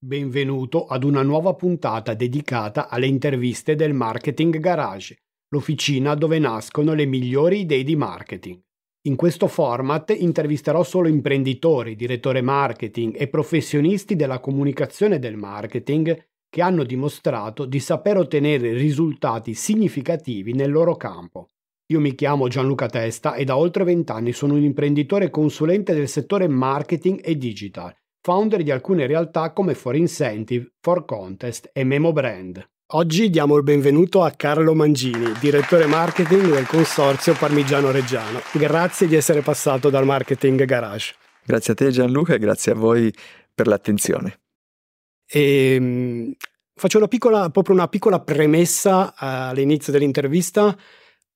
Benvenuto ad una nuova puntata dedicata alle interviste del Marketing Garage, l'officina dove nascono le migliori idee di marketing. In questo format intervisterò solo imprenditori, direttori marketing e professionisti della comunicazione del marketing che hanno dimostrato di saper ottenere risultati significativi nel loro campo. Io mi chiamo Gianluca Testa e da oltre vent'anni sono un imprenditore consulente del settore marketing e digital founder di alcune realtà come For Incentive, For Contest e Memo Brand. Oggi diamo il benvenuto a Carlo Mangini, direttore marketing del consorzio Parmigiano Reggiano. Grazie di essere passato dal Marketing Garage. Grazie a te Gianluca e grazie a voi per l'attenzione. E, ehm, faccio una piccola, proprio una piccola premessa uh, all'inizio dell'intervista.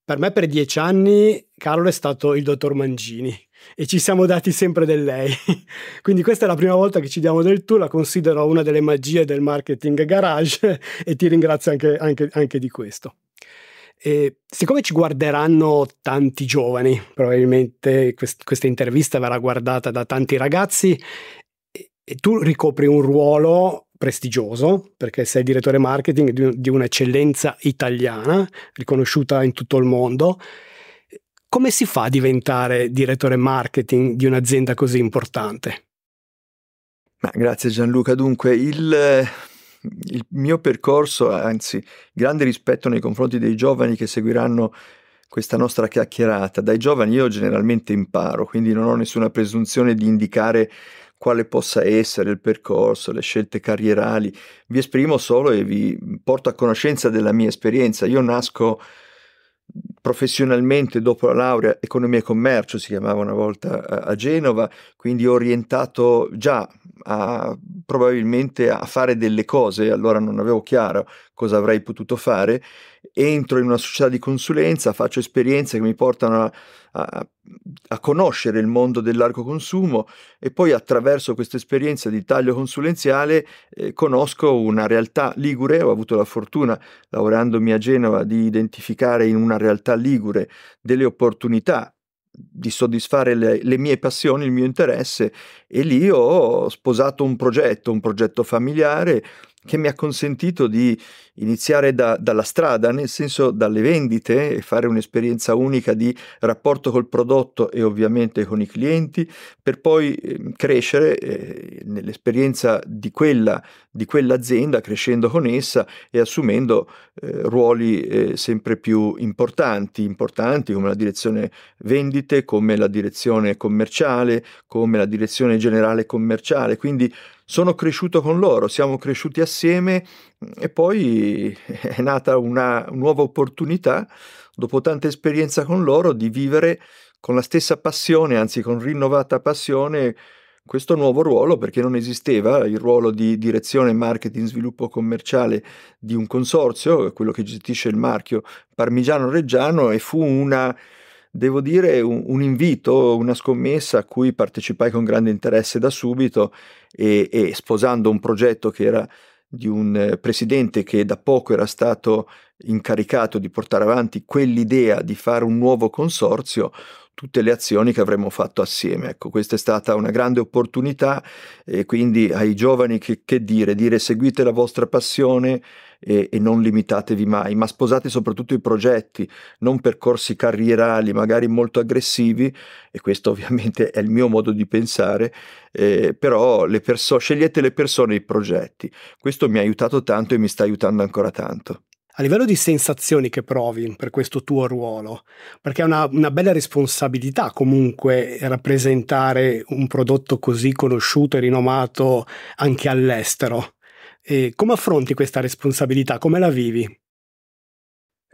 Per me per dieci anni Carlo è stato il dottor Mangini e ci siamo dati sempre del lei. Quindi questa è la prima volta che ci diamo del tu, la considero una delle magie del marketing garage e ti ringrazio anche, anche, anche di questo. E siccome ci guarderanno tanti giovani, probabilmente quest- questa intervista verrà guardata da tanti ragazzi e, e tu ricopri un ruolo prestigioso perché sei direttore marketing di, di un'eccellenza italiana riconosciuta in tutto il mondo come si fa a diventare direttore marketing di un'azienda così importante? Ma grazie Gianluca. Dunque, il, il mio percorso, anzi, grande rispetto nei confronti dei giovani che seguiranno questa nostra chiacchierata. Dai giovani io generalmente imparo, quindi non ho nessuna presunzione di indicare quale possa essere il percorso, le scelte carrierali. Vi esprimo solo e vi porto a conoscenza della mia esperienza. Io nasco professionalmente dopo la laurea economia e commercio si chiamava una volta a Genova, quindi orientato già a, probabilmente a fare delle cose, allora non avevo chiaro cosa avrei potuto fare, entro in una società di consulenza, faccio esperienze che mi portano a, a, a conoscere il mondo del largo consumo e poi attraverso questa esperienza di taglio consulenziale eh, conosco una realtà ligure, ho avuto la fortuna lavorandomi a Genova di identificare in una realtà ligure delle opportunità di soddisfare le, le, mie passioni, il mio interesse e lì ho sposato un progetto, un progetto familiare che mi ha consentito di iniziare da, dalla strada, nel senso dalle vendite e fare un'esperienza unica di rapporto col prodotto e ovviamente con i clienti, per poi eh, crescere eh, nell'esperienza di, quella, di quell'azienda, crescendo con essa e assumendo eh, ruoli eh, sempre più importanti, importanti come la direzione vendite, come la direzione commerciale, come la direzione generale commerciale. Quindi sono cresciuto con loro, siamo cresciuti assieme e poi è nata una nuova opportunità, dopo tanta esperienza con loro, di vivere con la stessa passione, anzi con rinnovata passione, questo nuovo ruolo perché non esisteva il ruolo di direzione marketing sviluppo commerciale di un consorzio, quello che gestisce il marchio Parmigiano Reggiano e fu una devo dire un, un, invito, una scommessa a cui partecipai con grande interesse da subito e, e sposando un progetto che era di un eh, presidente che da poco era stato incaricato di portare avanti quell'idea di fare un nuovo consorzio, tutte le azioni che avremmo fatto assieme. Ecco, questa è stata una grande opportunità e quindi ai giovani che, che dire, dire seguite la vostra passione e, e, non limitatevi mai, ma sposate soprattutto i progetti, non percorsi carrierali magari molto aggressivi e questo ovviamente è il mio modo di pensare, eh, però le perso- scegliete le persone e i progetti. Questo mi ha aiutato tanto e mi sta aiutando ancora tanto a livello di sensazioni che provi per questo tuo ruolo, perché è una, una, bella responsabilità comunque rappresentare un prodotto così conosciuto e rinomato anche all'estero. E come affronti questa responsabilità? Come la vivi?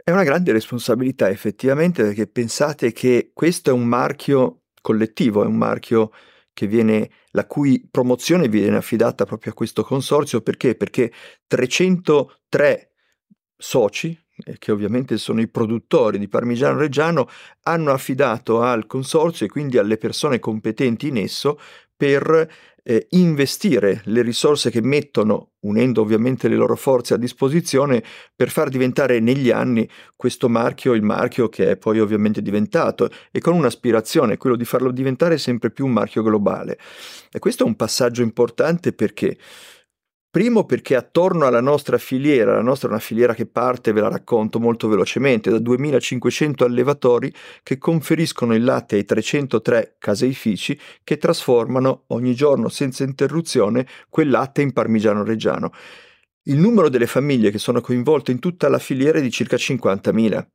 È una grande responsabilità effettivamente perché pensate che questo è un marchio collettivo, è un marchio che viene, la cui promozione viene affidata proprio a questo consorzio perché? Perché 303 soci, eh, che ovviamente sono i produttori di Parmigiano Reggiano, hanno affidato al consorzio e quindi alle persone competenti in esso per eh, investire le risorse che mettono, unendo ovviamente le loro forze a disposizione, per far diventare negli anni questo marchio il marchio che è poi ovviamente diventato e con un'aspirazione, quello di farlo diventare sempre più un marchio globale. E questo è un passaggio importante perché Primo perché attorno alla nostra filiera, la nostra è una filiera che parte, ve la racconto molto velocemente, da 2500 allevatori che conferiscono il latte ai 303 caseifici che trasformano ogni giorno senza interruzione quel latte in parmigiano reggiano. Il numero delle famiglie che sono coinvolte in tutta la filiera è di circa 50.000.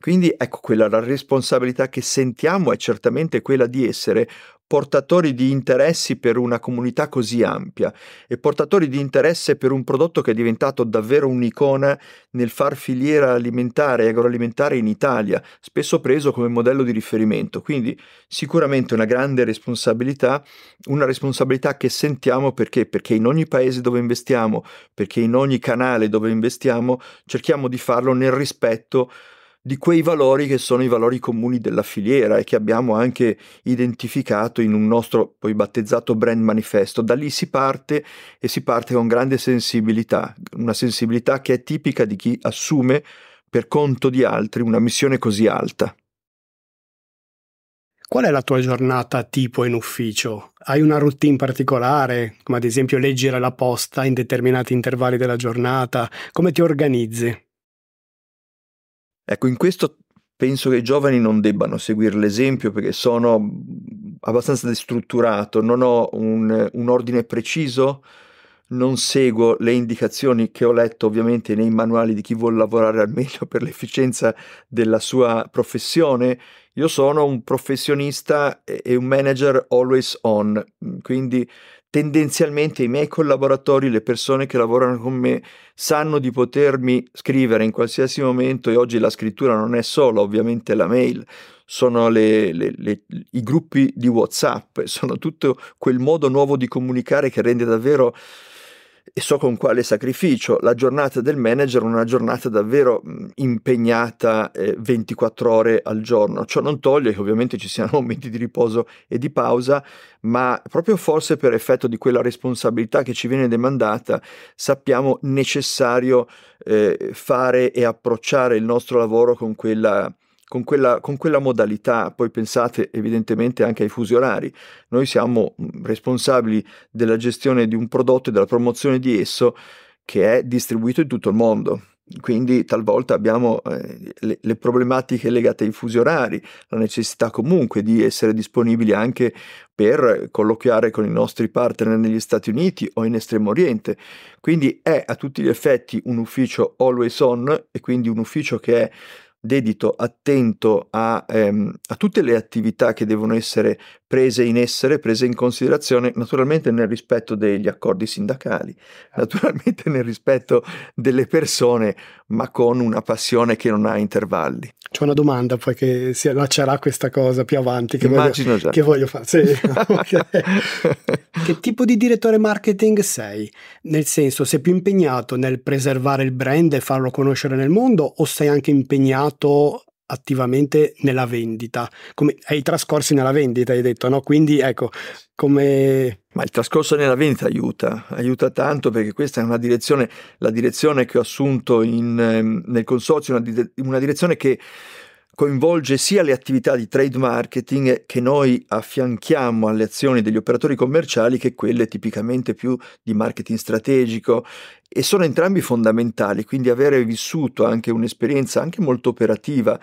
Quindi ecco quella la responsabilità che sentiamo è certamente quella di essere portatori di interessi per una comunità così ampia e portatori di interesse per un prodotto che è diventato davvero un'icona nel far filiera alimentare e agroalimentare in Italia, spesso preso come modello di riferimento. Quindi sicuramente una grande responsabilità, una responsabilità che sentiamo perché? Perché in ogni paese dove investiamo, perché in ogni canale dove investiamo, cerchiamo di farlo nel rispetto di quei valori che sono i valori comuni della filiera e che abbiamo anche identificato in un nostro poi battezzato brand manifesto. Da lì si parte e si parte con grande sensibilità, una sensibilità che è tipica di chi assume per conto di altri una missione così alta. Qual è la tua giornata tipo in ufficio? Hai una routine particolare, come ad esempio leggere la posta in determinati intervalli della giornata? Come ti organizzi? Ecco, in questo penso che i giovani non debbano seguire l'esempio perché sono abbastanza destrutturato, non ho un, un ordine preciso, non seguo le indicazioni che ho letto ovviamente nei manuali di chi vuole lavorare al meglio per l'efficienza della sua professione. Io sono un professionista e un manager always on, quindi tendenzialmente i miei collaboratori, le persone che lavorano con me, sanno di potermi scrivere in qualsiasi momento e oggi la scrittura non è solo ovviamente la mail, sono le, le, le, i gruppi di WhatsApp, sono tutto quel modo nuovo di comunicare che rende davvero e so con quale sacrificio. La giornata del manager è una giornata davvero impegnata eh, 24 ore al giorno. Ciò non toglie che ovviamente ci siano momenti di riposo e di pausa, ma proprio forse per effetto di quella responsabilità che ci viene demandata, sappiamo necessario eh, fare e approcciare il nostro lavoro con quella con quella, con quella, modalità, poi pensate evidentemente anche ai fusi orari. Noi siamo mm, responsabili della gestione di un prodotto e della promozione di esso che è distribuito in tutto il mondo. Quindi talvolta abbiamo eh, le, le, problematiche legate ai fusi orari, la necessità comunque di essere disponibili anche per colloquiare con i nostri partner negli Stati Uniti o in Estremo Oriente. Quindi è a tutti gli effetti un ufficio always on e quindi un ufficio che è dedito attento a, ehm, a, tutte le attività che devono essere prese in essere, prese in considerazione, naturalmente nel rispetto degli accordi sindacali, naturalmente nel rispetto delle persone, ma con una passione che non ha intervalli. C'è una domanda poi che si allaccerà a questa cosa più avanti che, Immagino voglio, che voglio fare. Sì, che tipo di direttore marketing sei? Nel senso, sei più impegnato nel preservare il brand e farlo conoscere nel mondo o sei anche impegnato attivamente nella vendita, come hai trascorsi nella vendita, hai detto, no? Quindi ecco, come... Ma il trascorso nella vendita aiuta, aiuta tanto perché questa è una direzione, la direzione che ho assunto in, ehm, nel consorzio, una, una direzione che coinvolge sia le attività di trade marketing che noi affianchiamo alle azioni degli operatori commerciali che quelle tipicamente più di marketing strategico. E sono entrambi fondamentali, quindi avere vissuto anche un'esperienza anche molto operativa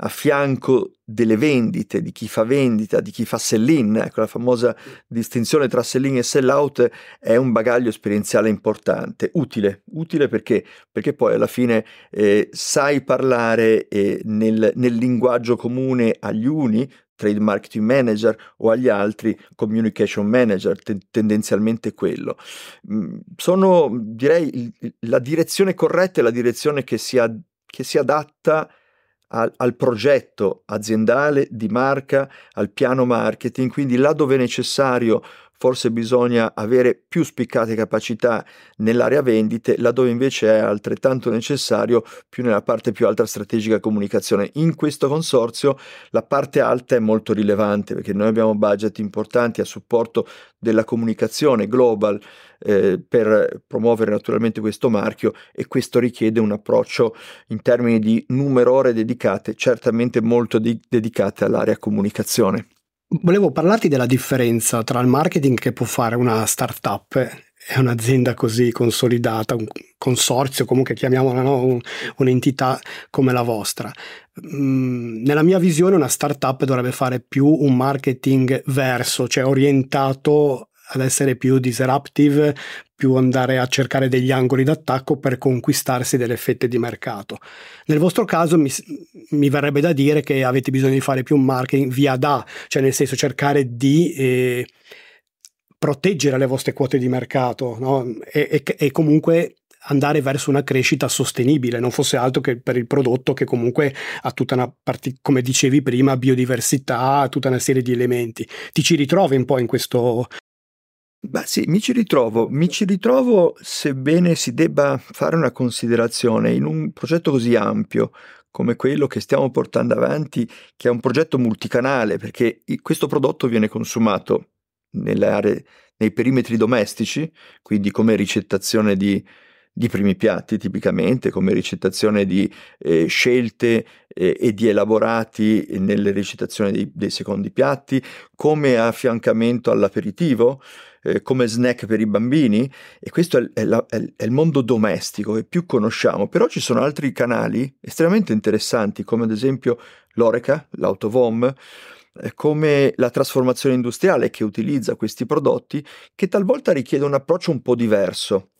a fianco delle vendite, di chi fa vendita, di chi fa sell-in, ecco la famosa distinzione tra sell-in e sell-out è un bagaglio esperienziale importante, utile, utile perché? Perché poi alla fine eh, sai parlare eh, nel, nel linguaggio comune agli uni, trade marketing manager o agli altri communication manager, te- tendenzialmente quello. Mm, sono, direi, la direzione corretta è la direzione che si, ad- che si adatta al, al, progetto aziendale di marca, al piano marketing, quindi là dove è necessario forse bisogna avere più spiccate capacità nell'area vendite, laddove invece è altrettanto necessario più nella parte più alta strategica comunicazione. In questo consorzio la parte alta è molto rilevante perché noi abbiamo budget importanti a supporto della comunicazione global eh, per promuovere naturalmente questo marchio e questo richiede un approccio in termini di numero ore dedicate, certamente molto di- dedicate all'area comunicazione. Volevo parlarti della differenza tra il marketing che può fare una startup e un'azienda così consolidata, un consorzio, comunque chiamiamola no? un, un'entità come la vostra. Mm, nella mia visione una startup dovrebbe fare più un marketing verso, cioè orientato ad essere più disruptive, più andare a cercare degli angoli d'attacco per conquistarsi delle fette di mercato. Nel vostro caso mi, mi verrebbe da dire che avete bisogno di fare più marketing via da, cioè nel senso cercare di eh, proteggere le vostre quote di mercato no? e, e, e comunque andare verso una crescita sostenibile, non fosse altro che per il prodotto che comunque ha tutta una parte, come dicevi prima, biodiversità, tutta una serie di elementi. Ti ci ritrovi un po' in questo, Beh sì, mi ci ritrovo, mi ci ritrovo sebbene si debba fare una considerazione in un progetto così ampio come quello che stiamo portando avanti, che è un progetto multicanale, perché questo prodotto viene consumato nelle aree, nei perimetri domestici, quindi come ricettazione di, di primi piatti tipicamente, come ricettazione di eh, scelte eh, e di elaborati nelle ricettazioni dei, dei secondi piatti, come affiancamento all'aperitivo, eh, come snack per i bambini e questo è, è, la, è, è, il mondo domestico che più conosciamo, però ci sono altri canali estremamente interessanti come ad esempio l'Oreca, l'Autovom, eh, come la trasformazione industriale che utilizza questi prodotti che talvolta richiede un approccio un po' diverso.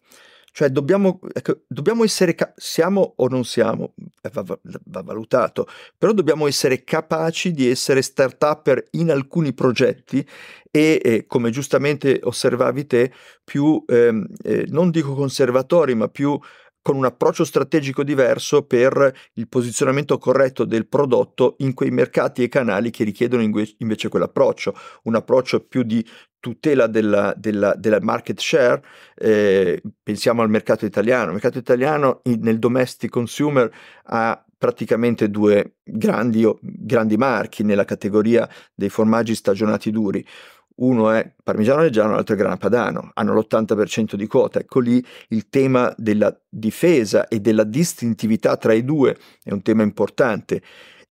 Cioè dobbiamo, ecco, dobbiamo essere, ca- siamo o non siamo, eh, va, va, va, valutato, però dobbiamo essere capaci di essere start-upper in alcuni progetti e, eh, come giustamente osservavi te, più, ehm, eh, non dico conservatori, ma più con un approccio strategico diverso per il posizionamento corretto del prodotto in quei mercati e canali che richiedono invece quell'approccio, un approccio più di tutela della, della, della market share, eh, pensiamo al mercato italiano, il mercato italiano nel domestic consumer ha praticamente due grandi, grandi marchi nella categoria dei formaggi stagionati duri, uno è parmigiano reggiano, l'altro è grana padano, hanno l'80% di quota. Ecco lì il tema della difesa e della distintività tra i due è un tema importante.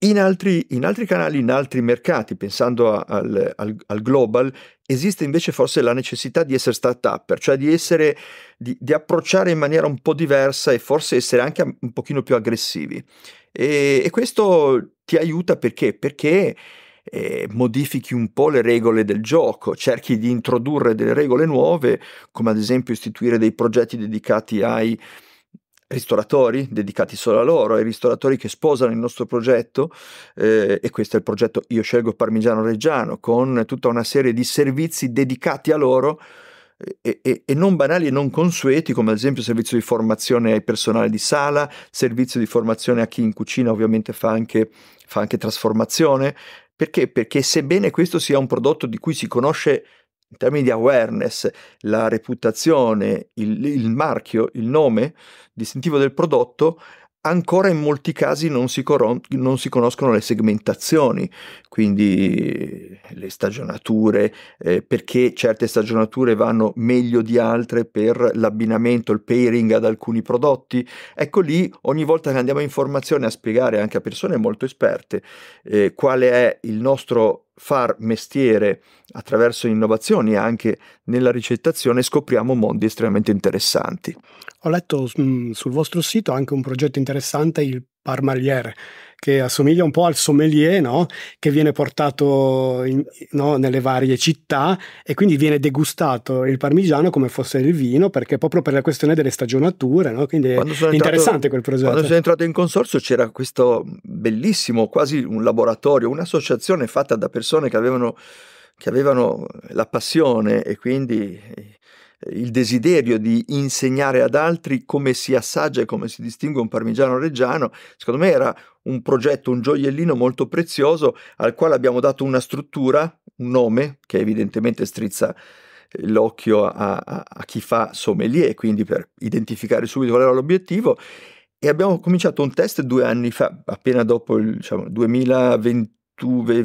In altri, in altri canali, in altri mercati, pensando a, al, al, al, global, esiste invece forse la necessità di essere start-up, cioè di, essere, di, di approcciare in maniera un po' diversa e forse essere anche un pochino più aggressivi. E, e questo ti aiuta perché? Perché eh, modifichi un po' le regole del gioco, cerchi di introdurre delle regole nuove, come ad esempio istituire dei progetti dedicati ai ristoratori dedicati solo a loro, ai ristoratori che sposano il nostro progetto eh, e questo è il progetto Io scelgo Parmigiano Reggiano con tutta una serie di servizi dedicati a loro e, e, e, non banali e non consueti, come ad esempio servizio di formazione ai personale di sala, servizio di formazione a chi in cucina ovviamente fa anche, fa anche trasformazione, perché? Perché sebbene questo sia un prodotto di cui si conosce in termini di awareness, la reputazione, il, il marchio, il nome distintivo del prodotto, ancora in molti casi non si, coron- non si, conoscono le segmentazioni, quindi le stagionature, eh, perché certe stagionature vanno meglio di altre per l'abbinamento, il pairing ad alcuni prodotti. Ecco lì, ogni volta che andiamo in formazione a spiegare anche a persone molto esperte eh, quale è il nostro far mestiere attraverso innovazioni anche nella ricettazione scopriamo mondi estremamente interessanti. Ho letto mh, mm, sul vostro sito anche un progetto interessante, il Parmaliere, che assomiglia un po' al sommelier, no? che viene portato in, no? nelle varie città e quindi viene degustato il parmigiano come fosse il vino, perché proprio per la questione delle stagionature, no? quindi è entrato, interessante quel progetto. Quando sono entrato in consorzio c'era questo bellissimo, quasi un laboratorio, un'associazione fatta da persone che avevano che avevano la passione e quindi il desiderio di insegnare ad altri come si assaggia e come si distingue un parmigiano reggiano, secondo me era un progetto, un gioiellino molto prezioso al quale abbiamo dato una struttura, un nome che evidentemente strizza l'occhio a, a, a chi fa sommelier, quindi per identificare subito qual era l'obiettivo. E abbiamo cominciato un test due anni fa, appena dopo il diciamo, 2020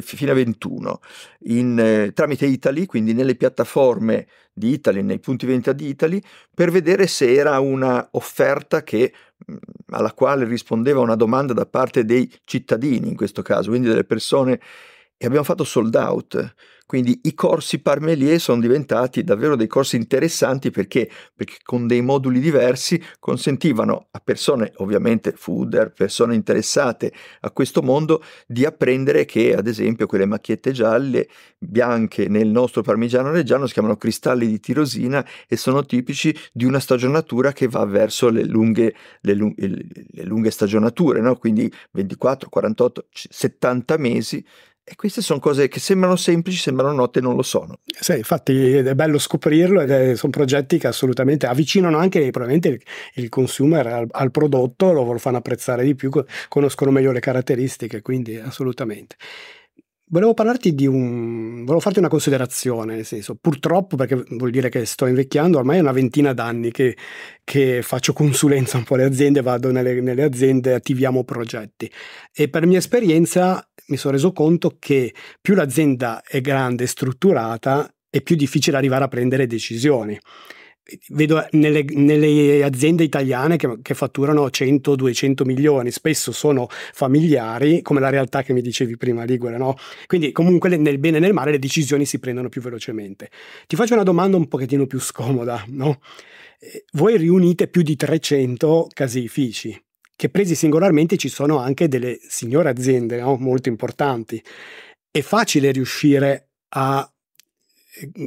fino a 21 in, eh, tramite Italy, quindi nelle piattaforme di Italy, nei punti vendita di Italy, per vedere se era una offerta che, mm, alla quale rispondeva una domanda da parte dei cittadini in questo caso, quindi delle persone e abbiamo fatto sold out. Quindi i corsi Parmelier sono diventati davvero dei corsi interessanti perché? perché con dei moduli diversi consentivano a persone, ovviamente fooder, persone interessate a questo mondo, di apprendere che ad esempio quelle macchiette gialle, bianche nel nostro parmigiano reggiano si chiamano cristalli di tirosina e sono tipici di una stagionatura che va verso le lunghe, le lunghe, le lunghe stagionature, no? quindi 24, 48, 70 mesi e queste sono cose che sembrano semplici, sembrano note, non lo sono. Sì, infatti è bello scoprirlo ed sono progetti che assolutamente avvicinano anche probabilmente il, il consumer al, al, prodotto, lo fanno apprezzare di più, conoscono meglio le caratteristiche, quindi assolutamente. Volevo parlarti di un. Volevo farti una considerazione, nel senso, purtroppo, perché vuol dire che sto invecchiando, ormai è una ventina d'anni che, che faccio consulenza un po' alle aziende, vado nelle, nelle aziende, attiviamo progetti. E per mia esperienza mi sono reso conto che più l'azienda è grande e strutturata, è più difficile arrivare a prendere decisioni vedo nelle, nelle, aziende italiane che, che fatturano 100-200 milioni, spesso sono familiari, come la realtà che mi dicevi prima, Ligure, no? Quindi comunque nel bene e nel male le decisioni si prendono più velocemente. Ti faccio una domanda un pochettino più scomoda, no? Eh, voi riunite più di 300 caseifici, che presi singolarmente ci sono anche delle signore aziende no? molto importanti. È facile riuscire a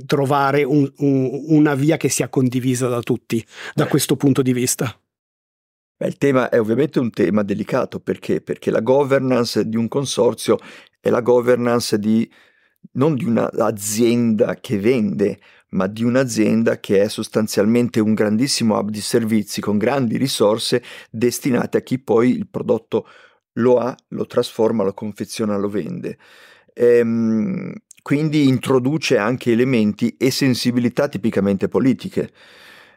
trovare un, un, una via che sia condivisa da tutti da eh. questo punto di vista? Beh, il tema è ovviamente un tema delicato perché? Perché la governance di un consorzio è la governance di non di un'azienda che vende, ma di un'azienda che è sostanzialmente un grandissimo hub di servizi con grandi risorse destinate a chi poi il prodotto lo ha, lo trasforma, lo confeziona, lo vende. Ehm, quindi introduce anche elementi e sensibilità tipicamente politiche.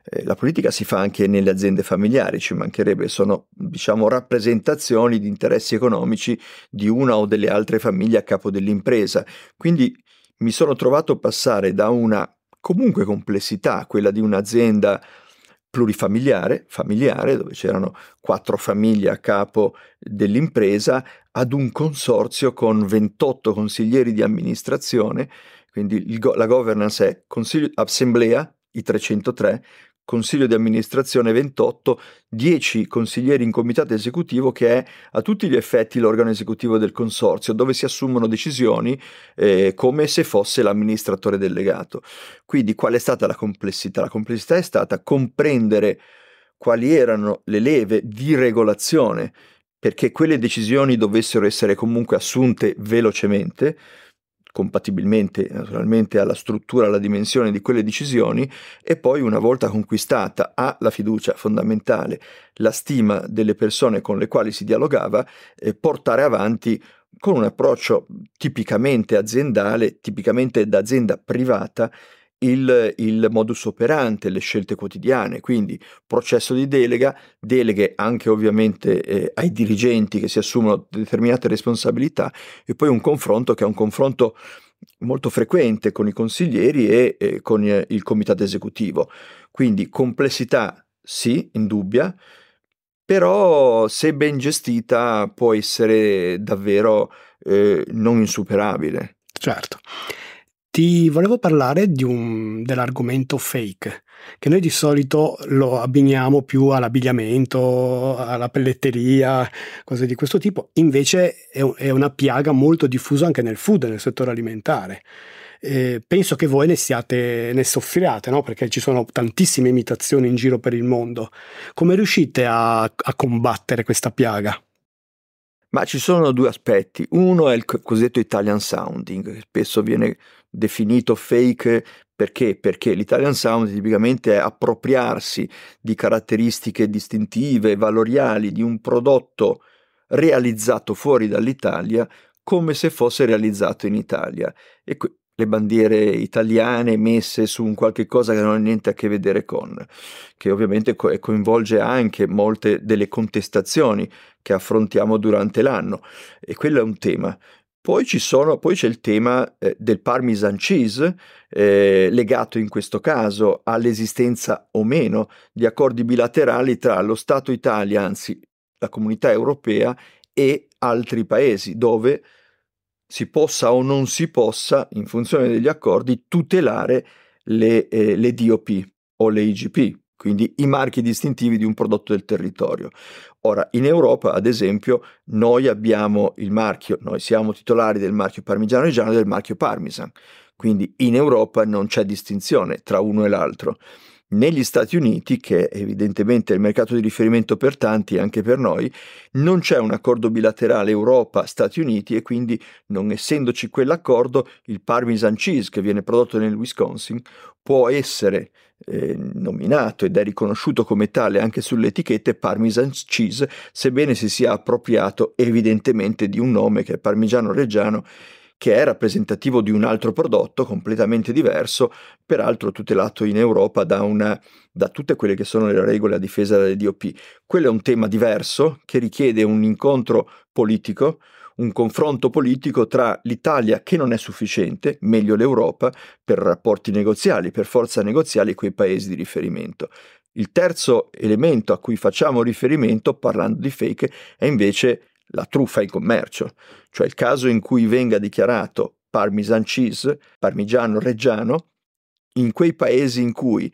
Eh, la politica si fa anche nelle aziende familiari, ci mancherebbe, sono diciamo rappresentazioni di interessi economici di una o delle altre famiglie a capo dell'impresa. Quindi mi sono trovato a passare da una comunque complessità, quella di un'azienda plurifamiliare, familiare, dove c'erano quattro famiglie a capo dell'impresa, ad un consorzio con 28 consiglieri di amministrazione, quindi il, la governance è consiglio, assemblea, i 303, consiglio di amministrazione 28, 10 consiglieri in comitato esecutivo che è a tutti gli effetti l'organo esecutivo del consorzio, dove si assumono decisioni eh, come se fosse l'amministratore delegato. Quindi qual è stata la complessità? La complessità è stata comprendere quali erano le leve di regolazione perché quelle decisioni dovessero essere comunque assunte velocemente, compatibilmente naturalmente alla struttura, alla dimensione di quelle decisioni e poi una volta conquistata A la fiducia fondamentale, la stima delle persone con le quali si dialogava, eh, portare avanti con un approccio tipicamente aziendale, tipicamente d'azienda privata, il, il, modus operante, le scelte quotidiane, quindi processo di delega, deleghe anche ovviamente eh, ai dirigenti che si assumono determinate responsabilità e poi un confronto che è un confronto molto frequente con i consiglieri e eh, con il comitato esecutivo. Quindi complessità sì, indubbia, però se ben gestita può essere davvero eh, non insuperabile. Certo. Ti volevo parlare un, dell'argomento fake, che noi di solito lo abbiniamo più all'abbigliamento, alla pelletteria, cose di questo tipo, invece è, è una piaga molto diffusa anche nel food, nel settore alimentare. Eh, penso che voi ne siate, ne soffriate, no? perché ci sono tantissime imitazioni in giro per il mondo. Come riuscite a, a combattere questa piaga? Ma ci sono due aspetti. Uno è il cosiddetto Italian sounding, che spesso viene definito fake perché? Perché l'Italian sound tipicamente è appropriarsi di caratteristiche distintive, valoriali di un prodotto realizzato fuori dall'Italia come se fosse realizzato in Italia. E que- le bandiere italiane messe su un qualche cosa che non ha niente a che vedere con, che ovviamente co- coinvolge anche molte delle contestazioni che affrontiamo durante l'anno e quello è un tema. Poi, sono, poi, c'è il tema eh, del parmesan cheese, eh, legato in questo caso all'esistenza o meno di accordi bilaterali tra lo Stato Italia, anzi la comunità europea, e altri paesi, dove si possa o non si possa, in funzione degli accordi, tutelare le, eh, le DOP o le IGP, quindi i marchi distintivi di un prodotto del territorio. Ora, in Europa, ad esempio, noi abbiamo il marchio, noi siamo titolari del marchio parmigiano reggiano e del marchio Parmesan, quindi in Europa non c'è distinzione tra uno e l'altro. Negli Stati Uniti, che evidentemente è il mercato di riferimento per tanti, anche per noi, non c'è un accordo bilaterale Europa-Stati Uniti e quindi, non essendoci quell'accordo, il Parmesan Cheese che viene prodotto nel Wisconsin può essere eh, nominato ed è riconosciuto come tale anche sulle etichette Parmesan Cheese, sebbene si sia appropriato evidentemente di un nome che è Parmigiano Reggiano che è rappresentativo di un altro prodotto completamente diverso, peraltro tutelato in Europa da, una, da tutte quelle che sono le regole a difesa delle DOP. Quello è un tema diverso che richiede un incontro politico, un confronto politico tra l'Italia, che non è sufficiente, meglio l'Europa, per rapporti negoziali, per forza negoziali, e quei paesi di riferimento. Il terzo elemento a cui facciamo riferimento, parlando di fake, è invece la truffa in commercio, cioè il caso in cui venga dichiarato parmesan cheese, parmigiano reggiano, in quei paesi in cui,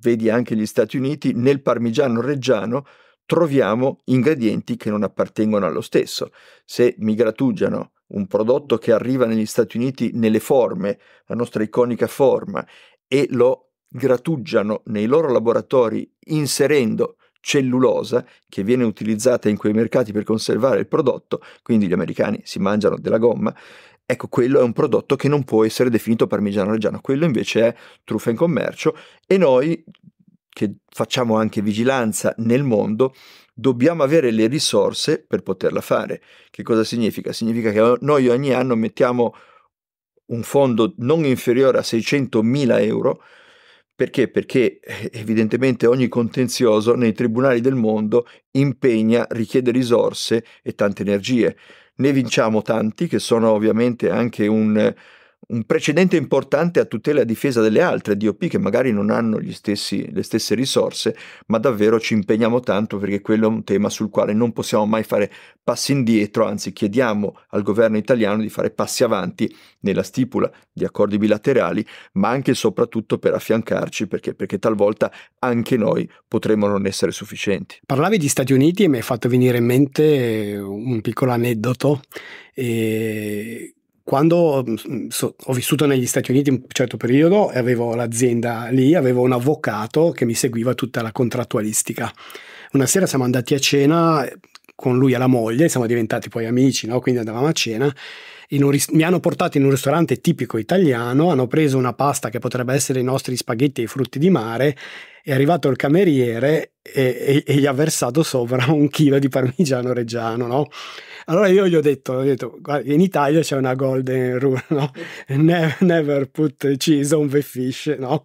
vedi anche gli Stati Uniti, nel parmigiano reggiano troviamo ingredienti che non appartengono allo stesso. Se mi grattugiano un prodotto che arriva negli Stati Uniti nelle forme, la nostra iconica forma, e lo grattugiano nei loro laboratori inserendo cellulosa che viene utilizzata in quei mercati per conservare il prodotto, quindi gli americani si mangiano della gomma, ecco quello è un prodotto che non può essere definito parmigiano reggiano, quello invece è truffa in commercio e noi che facciamo anche vigilanza nel mondo dobbiamo avere le risorse per poterla fare. Che cosa significa? Significa che noi ogni anno mettiamo un fondo non inferiore a 600 mila euro perché? Perché eh, evidentemente ogni contenzioso nei tribunali del mondo impegna, richiede risorse e tante energie. Ne vinciamo tanti che sono ovviamente anche un, un precedente importante a tutela e a difesa delle altre DOP che magari non hanno stessi, le stesse risorse, ma davvero ci impegniamo tanto perché quello è un tema sul quale non possiamo mai fare passi indietro, anzi chiediamo al governo italiano di fare passi avanti nella stipula di accordi bilaterali, ma anche e soprattutto per affiancarci perché, perché talvolta anche noi potremmo non essere sufficienti. Parlavi di Stati Uniti e mi hai fatto venire in mente un piccolo aneddoto. E quando mm, so, ho vissuto negli Stati Uniti un certo periodo e avevo l'azienda lì, avevo un avvocato che mi seguiva tutta la contrattualistica. Una sera siamo andati a cena con lui e la moglie, siamo diventati poi amici, no? quindi andavamo a cena. Ris- mi hanno portato in un ristorante tipico italiano, hanno preso una pasta che potrebbe essere i nostri spaghetti e i frutti di mare, è arrivato il cameriere e, e, e gli ha versato sopra un chilo di parmigiano reggiano, no? Allora io gli ho detto, ho detto in Italia c'è una golden rule, no? never, never put cheese on the fish, no?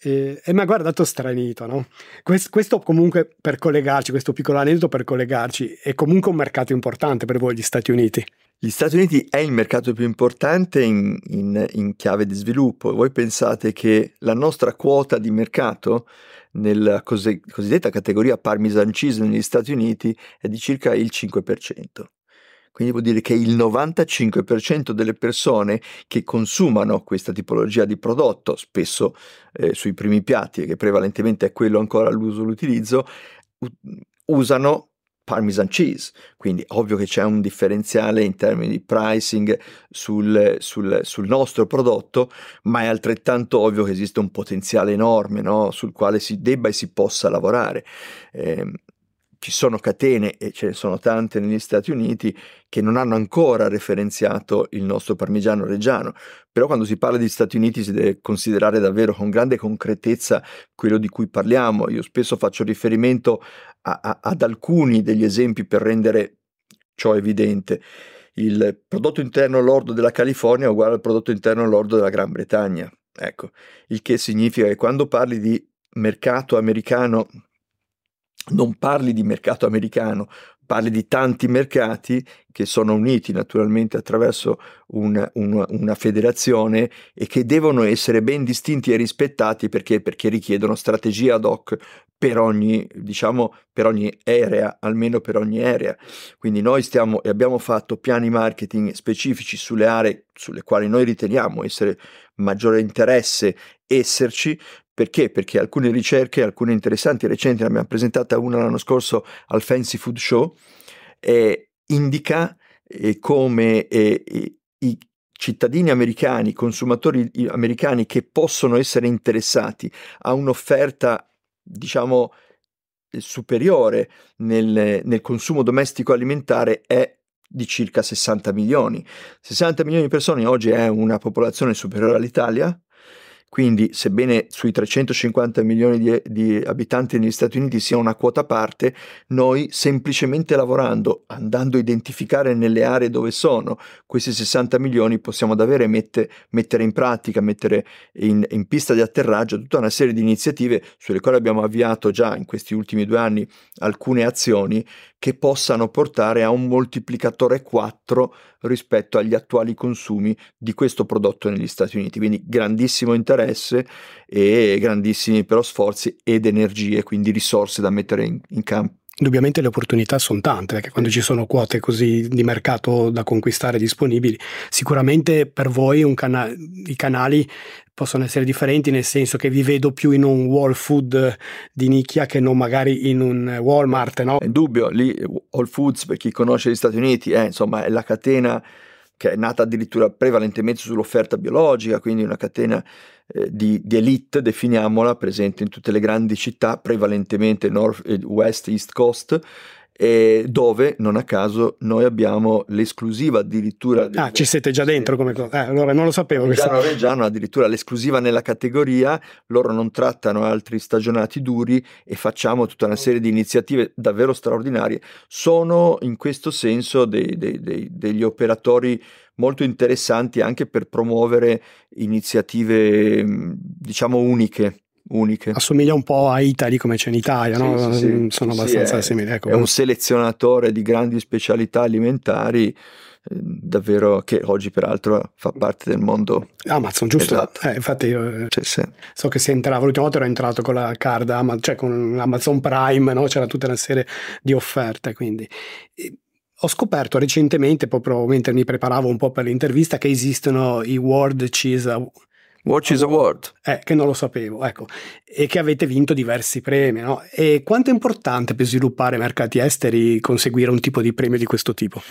E, e mi ha guardato stranito, no? Questo, questo, comunque per collegarci, questo piccolo aneddoto per collegarci, è comunque un mercato importante per voi gli Stati Uniti. Gli Stati Uniti è il mercato più importante in, in, in chiave di sviluppo. Voi pensate che la nostra quota di mercato nella cosiddetta categoria Parmesan Cheese negli Stati Uniti è di circa il 5%. Quindi vuol dire che il 95% delle persone che consumano questa tipologia di prodotto, spesso eh, sui primi piatti, che prevalentemente è quello ancora l'uso l'utilizzo, usano Parmesan cheese, quindi ovvio che c'è un differenziale in termini di pricing sul, sul, sul nostro prodotto, ma è altrettanto ovvio che esiste un potenziale enorme no? sul quale si debba e si possa lavorare. Eh, ci sono catene, e ce ne sono tante negli Stati Uniti, che non hanno ancora referenziato il nostro parmigiano reggiano, però quando si parla di Stati Uniti si deve considerare davvero con grande concretezza quello di cui parliamo. Io spesso faccio riferimento a, a, ad alcuni degli esempi per rendere ciò evidente. Il prodotto interno lordo della California è uguale al prodotto interno lordo della Gran Bretagna. Ecco, il che significa che quando parli di mercato americano non parli di mercato americano, parli di tanti mercati che sono uniti naturalmente attraverso una, una, una, federazione e che devono essere ben distinti e rispettati perché, perché richiedono strategie ad hoc per ogni, diciamo, per ogni area, almeno per ogni area. Quindi noi stiamo e abbiamo fatto piani marketing specifici sulle aree sulle quali noi riteniamo essere maggiore interesse esserci. Perché? Perché alcune ricerche, alcune interessanti recenti, ne abbiamo presentata una l'anno scorso al Fancy Food Show, eh, indica eh, come eh, i cittadini americani, consumatori americani che possono essere interessati a un'offerta diciamo, superiore nel, nel consumo domestico alimentare è di circa 60 milioni. 60 milioni di persone oggi è una popolazione superiore all'Italia, quindi, sebbene sui 350 milioni di, di, abitanti negli Stati Uniti sia una quota parte, noi semplicemente lavorando, andando a identificare nelle aree dove sono questi 60 milioni, possiamo davvero mette, mettere in pratica, mettere in, in pista di atterraggio tutta una serie di iniziative sulle quali abbiamo avviato già in questi ultimi due anni alcune azioni che possano portare a un moltiplicatore 4 rispetto agli attuali consumi di questo prodotto negli Stati Uniti. Quindi grandissimo interesse e grandissimi però sforzi ed energie, quindi risorse da mettere in, in campo. Indubbiamente le opportunità sono tante, perché quando ci sono quote così di mercato da conquistare disponibili, sicuramente per voi cana- i canali possono essere differenti, nel senso che vi vedo più in un Wall Food di nicchia che non magari in un Walmart, no? È indubbio, lì Whole Foods, per chi conosce gli Stati Uniti, è, insomma, è la catena che è nata addirittura prevalentemente sull'offerta biologica, quindi una catena eh, di, di, elite, definiamola, presente in tutte le grandi città, prevalentemente North, West, East Coast, e dove non a caso noi abbiamo l'esclusiva addirittura ah ci siete già dentro come cosa. Eh, allora non lo sapevo Reggiano Reggiano addirittura l'esclusiva nella categoria loro non trattano altri stagionati duri e facciamo tutta una serie di iniziative davvero straordinarie. Sono in questo senso dei, dei, dei, degli operatori molto interessanti anche per promuovere iniziative diciamo uniche uniche. Assomiglia un po' a Italy come c'è in Italia, sì, no? sì, sì. sono abbastanza è, simili. Ecco. È un selezionatore di grandi specialità alimentari eh, davvero che oggi peraltro fa parte del mondo Amazon giusto? Esatto. Eh, infatti io sì, sì. so che si entrava l'ultima volta ero entrato con la card Amazon, cioè con Amazon Prime no? c'era tutta una serie di offerte quindi ho scoperto recentemente, proprio mentre mi preparavo un po' per l'intervista, che esistono i World Cheese Watches Award. Eh, che non lo sapevo, ecco, e che avete vinto diversi premi, no? E quanto è importante per sviluppare mercati esteri conseguire un tipo di premio di questo tipo?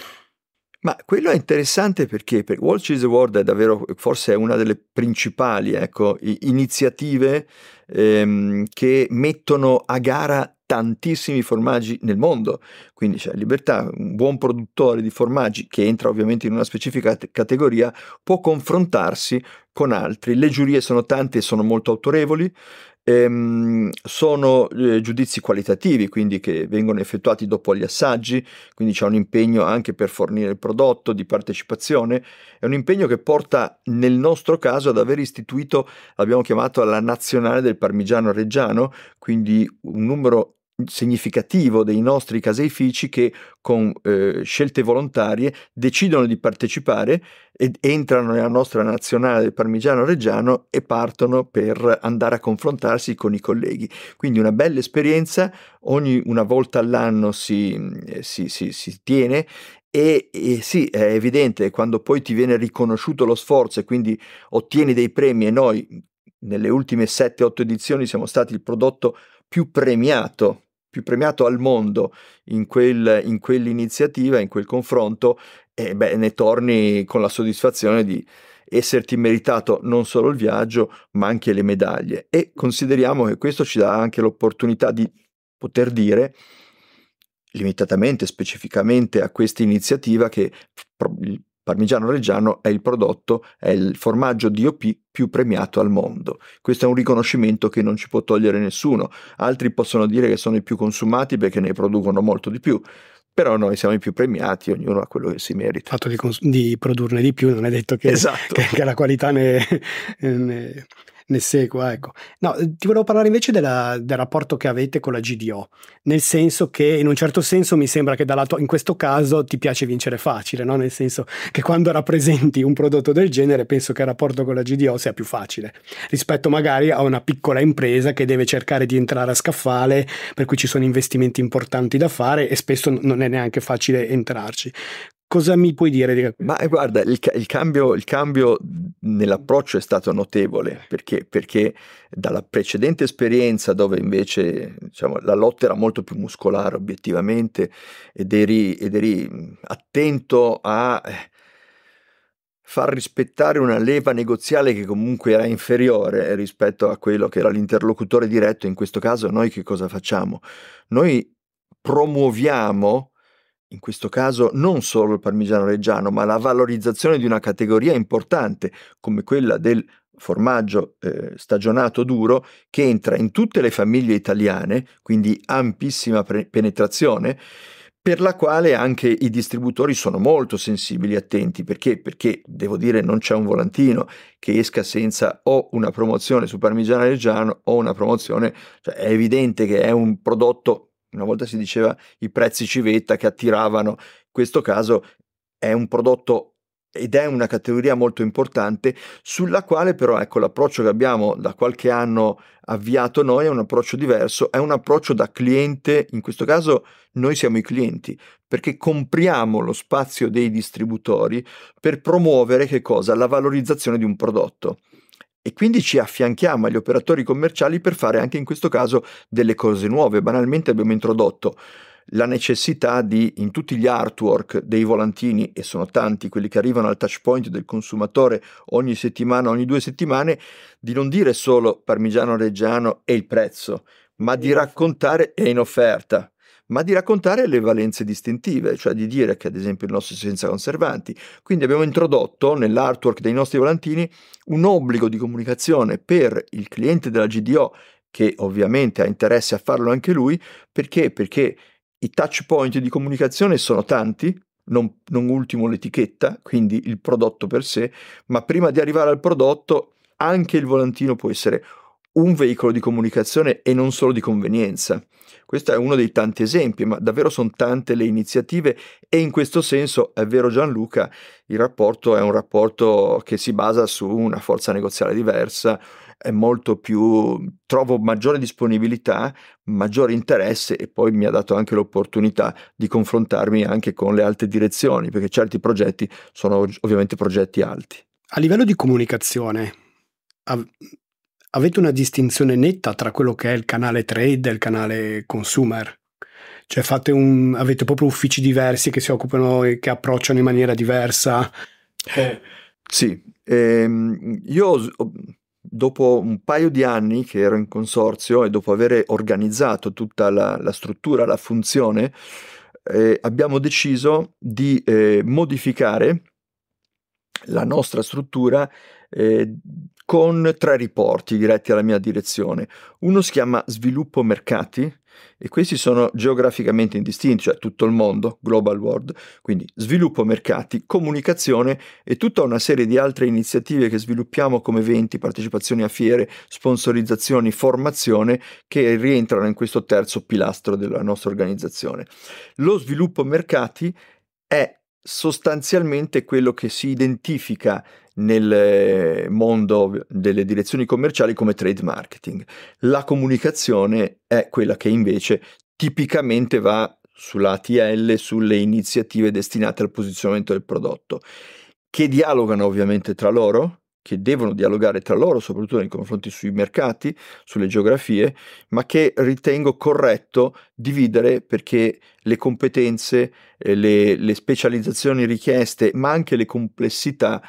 Ma quello è interessante perché per World Cheese Award è davvero, forse è una delle principali ecco, iniziative ehm, che mettono a gara tantissimi formaggi nel mondo, quindi c'è libertà, un buon produttore di formaggi che entra ovviamente in una specifica categoria può confrontarsi con altri, le giurie sono tante e sono molto autorevoli, ehm, sono eh, giudizi qualitativi, quindi che vengono effettuati dopo gli assaggi, quindi c'è un impegno anche per fornire il prodotto di partecipazione, è un impegno che porta nel nostro caso ad aver istituito, l'abbiamo chiamato la nazionale del parmigiano reggiano, quindi un numero significativo dei nostri caseifici che con eh, scelte volontarie decidono di partecipare ed entrano nella nostra nazionale del parmigiano reggiano e partono per andare a confrontarsi con i colleghi. Quindi una bella esperienza, ogni una volta all'anno si, eh, si, si, si tiene e, e, sì, è evidente, quando poi ti viene riconosciuto lo sforzo e quindi ottieni dei premi e noi nelle ultime 7-8 edizioni siamo stati il prodotto più premiato più premiato al mondo in, quel, in quell'iniziativa, in quel confronto, e beh, ne torni con la soddisfazione di esserti meritato non solo il viaggio, ma anche le medaglie. E consideriamo che questo ci dà anche l'opportunità di poter dire limitatamente, specificamente a questa iniziativa che il Parmigiano Reggiano è il prodotto, è il formaggio DOP più premiato al mondo. Questo è un riconoscimento che non ci può togliere nessuno. Altri possono dire che sono i più consumati perché ne producono molto di più. Però noi siamo i più premiati, ognuno ha quello che si merita. Il fatto di, cons- di produrne di più non è detto che, esatto. che, che la qualità ne, ne ne segue, ecco. No, ti volevo parlare invece della, del rapporto che avete con la GDO, nel senso che in un certo senso mi sembra che tua, in questo caso ti piace vincere facile, no? nel senso che quando rappresenti un prodotto del genere penso che il rapporto con la GDO sia più facile rispetto magari a una piccola impresa che deve cercare di entrare a scaffale, per cui ci sono investimenti importanti da fare e spesso non è neanche facile entrarci. Cosa mi puoi dire? Ma eh, guarda, il, il, cambio, il, cambio, nell'approccio è stato notevole perché, perché dalla precedente esperienza dove invece diciamo, la lotta era molto più muscolare obiettivamente ed eri, ed eri attento a eh, far rispettare una leva negoziale che comunque era inferiore rispetto a quello che era l'interlocutore diretto, in questo caso noi che cosa facciamo? Noi promuoviamo in questo caso non solo il parmigiano reggiano, ma la valorizzazione di una categoria importante come quella del formaggio eh, stagionato duro che entra in tutte le famiglie italiane, quindi ampissima pre- penetrazione, per la quale anche i distributori sono molto sensibili e attenti. Perché? Perché, devo dire, non c'è un volantino che esca senza o una promozione su parmigiano reggiano o una promozione, cioè è evidente che è un prodotto una volta si diceva i prezzi civetta che attiravano, in questo caso è un prodotto ed è una categoria molto importante sulla quale però ecco l'approccio che abbiamo da qualche anno avviato noi è un approccio diverso, è un approccio da cliente, in questo caso noi siamo i clienti, perché compriamo lo spazio dei distributori per promuovere che cosa? La valorizzazione di un prodotto e quindi ci affianchiamo agli operatori commerciali per fare anche in questo caso delle cose nuove. Banalmente abbiamo introdotto la necessità di, in tutti gli artwork dei volantini, e sono tanti quelli che arrivano al touch point del consumatore ogni settimana, ogni due settimane, di non dire solo parmigiano reggiano e il prezzo, ma di raccontare è in offerta, ma di raccontare le valenze distintive, cioè di dire che ad esempio il nostro è senza conservanti. Quindi abbiamo introdotto nell'artwork dei nostri volantini un obbligo di comunicazione per il cliente della GDO, che ovviamente ha interesse a farlo anche lui, perché? Perché i touch point di comunicazione sono tanti, non, non ultimo l'etichetta, quindi il prodotto per sé, ma prima di arrivare al prodotto anche il volantino può essere un veicolo di comunicazione e non solo di convenienza. Questo è uno dei tanti esempi, ma davvero sono tante le iniziative e in questo senso è vero Gianluca, il rapporto è un rapporto che si basa su una forza negoziale diversa, è molto più trovo maggiore disponibilità, maggiore interesse e poi mi ha dato anche l'opportunità di confrontarmi anche con le alte direzioni, perché certi progetti sono ovviamente progetti alti. A livello di comunicazione, avete una distinzione netta tra quello che è il canale trade e il canale consumer? Cioè un, avete proprio uffici diversi che si occupano e che approcciano in maniera diversa? Eh. Sì, ehm, io dopo un paio di anni che ero in consorzio e dopo aver organizzato tutta la, la struttura, la funzione, eh, abbiamo deciso di eh, modificare la nostra struttura eh, con tre riporti diretti alla mia direzione. Uno si chiama Sviluppo Mercati e questi sono geograficamente indistinti, cioè tutto il mondo, Global World, quindi sviluppo mercati, comunicazione e tutta una serie di altre iniziative che sviluppiamo come eventi, partecipazioni a fiere, sponsorizzazioni, formazione che rientrano in questo terzo pilastro della nostra organizzazione. Lo sviluppo mercati è sostanzialmente quello che si identifica nel eh, mondo delle direzioni commerciali come trade marketing. La comunicazione è quella che invece tipicamente va sulla ATL, sulle iniziative destinate al posizionamento del prodotto, che dialogano ovviamente tra loro, che devono dialogare tra loro, soprattutto nei confronti sui mercati, sulle geografie, ma che ritengo corretto dividere perché le competenze, eh, le, le specializzazioni richieste, ma anche le complessità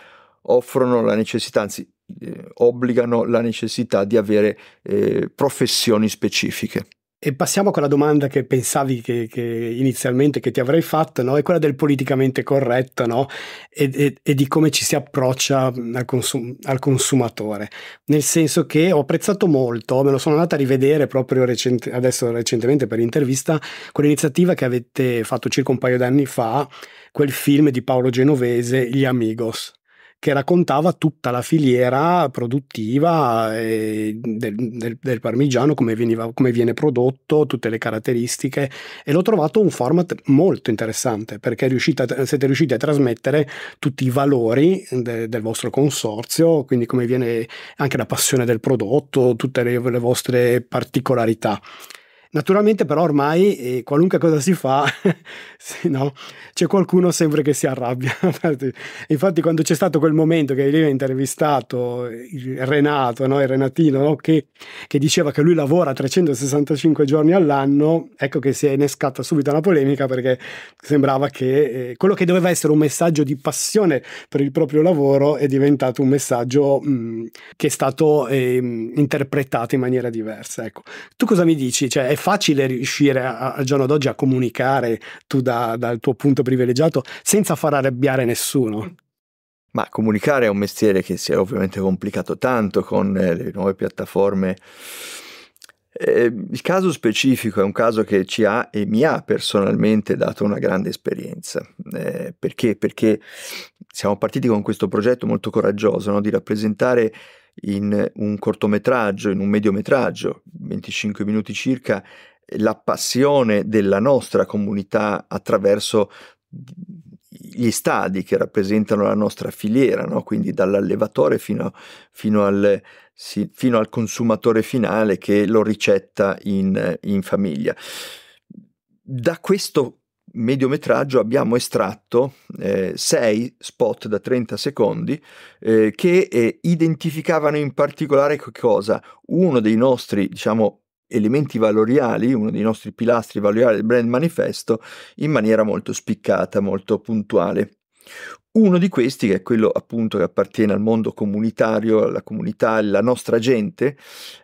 offrono la necessità, anzi eh, obbligano la necessità di avere eh, professioni specifiche. E passiamo a quella domanda che pensavi che, che inizialmente che ti avrei fatto, no? è quella del politicamente corretto no? e, e, e, di come ci si approccia al, consum- al, consumatore. Nel senso che ho apprezzato molto, me lo sono andata a rivedere proprio recente, adesso recentemente per intervista, quell'iniziativa che avete fatto circa un paio d'anni fa, quel film di Paolo Genovese, Gli Amigos che raccontava tutta la filiera produttiva del, del, del, parmigiano, come, veniva, come viene prodotto, tutte le caratteristiche e l'ho trovato un format molto interessante perché riuscite, siete riusciti a trasmettere tutti i valori de, del vostro consorzio, quindi come viene anche la passione del prodotto, tutte le, le vostre particolarità. Naturalmente però ormai eh, qualunque cosa si fa, no, c'è qualcuno sempre che si arrabbia. Infatti quando c'è stato quel momento che lì ha intervistato il Renato, no, il Renatino, no, che, che, diceva che lui lavora 365 giorni all'anno, ecco che si è innescata subito una polemica perché sembrava che eh, quello che doveva essere un messaggio di passione per il proprio lavoro è diventato un messaggio mh, che è stato eh, interpretato in maniera diversa. Ecco. Tu cosa mi dici? Cioè, facile riuscire al giorno d'oggi a comunicare tu da, dal tuo punto privilegiato senza far arrabbiare nessuno. Ma comunicare è un mestiere che si è ovviamente complicato tanto con eh, le nuove piattaforme. Eh, il caso specifico è un caso che ci ha e mi ha personalmente dato una grande esperienza. Eh, perché? Perché siamo partiti con questo progetto molto coraggioso no? di rappresentare in un cortometraggio, in un mediometraggio, 25 minuti circa, la passione della nostra comunità attraverso gli stadi che rappresentano la nostra filiera, no? quindi dall'allevatore fino, fino, al, sì, fino, al, consumatore finale che lo ricetta in, in famiglia. Da questo mediometraggio abbiamo estratto eh, sei spot da 30 secondi eh, che eh, identificavano in particolare cosa? Uno dei nostri, diciamo, elementi valoriali, uno dei nostri pilastri valoriali del brand manifesto in maniera molto spiccata, molto puntuale. Uno di questi, che è quello appunto che appartiene al mondo comunitario, alla comunità, alla nostra gente,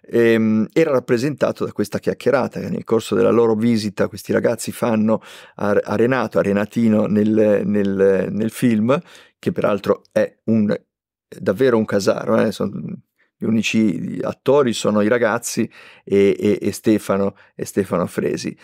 ehm, era rappresentato da questa chiacchierata che nel corso della loro visita questi ragazzi fanno a, a Renato, a Renatino nel, nel, nel, film, che peraltro è un, davvero un casaro, eh, sono, gli unici attori sono i ragazzi e, e, e, Stefano, e Stefano Fresi.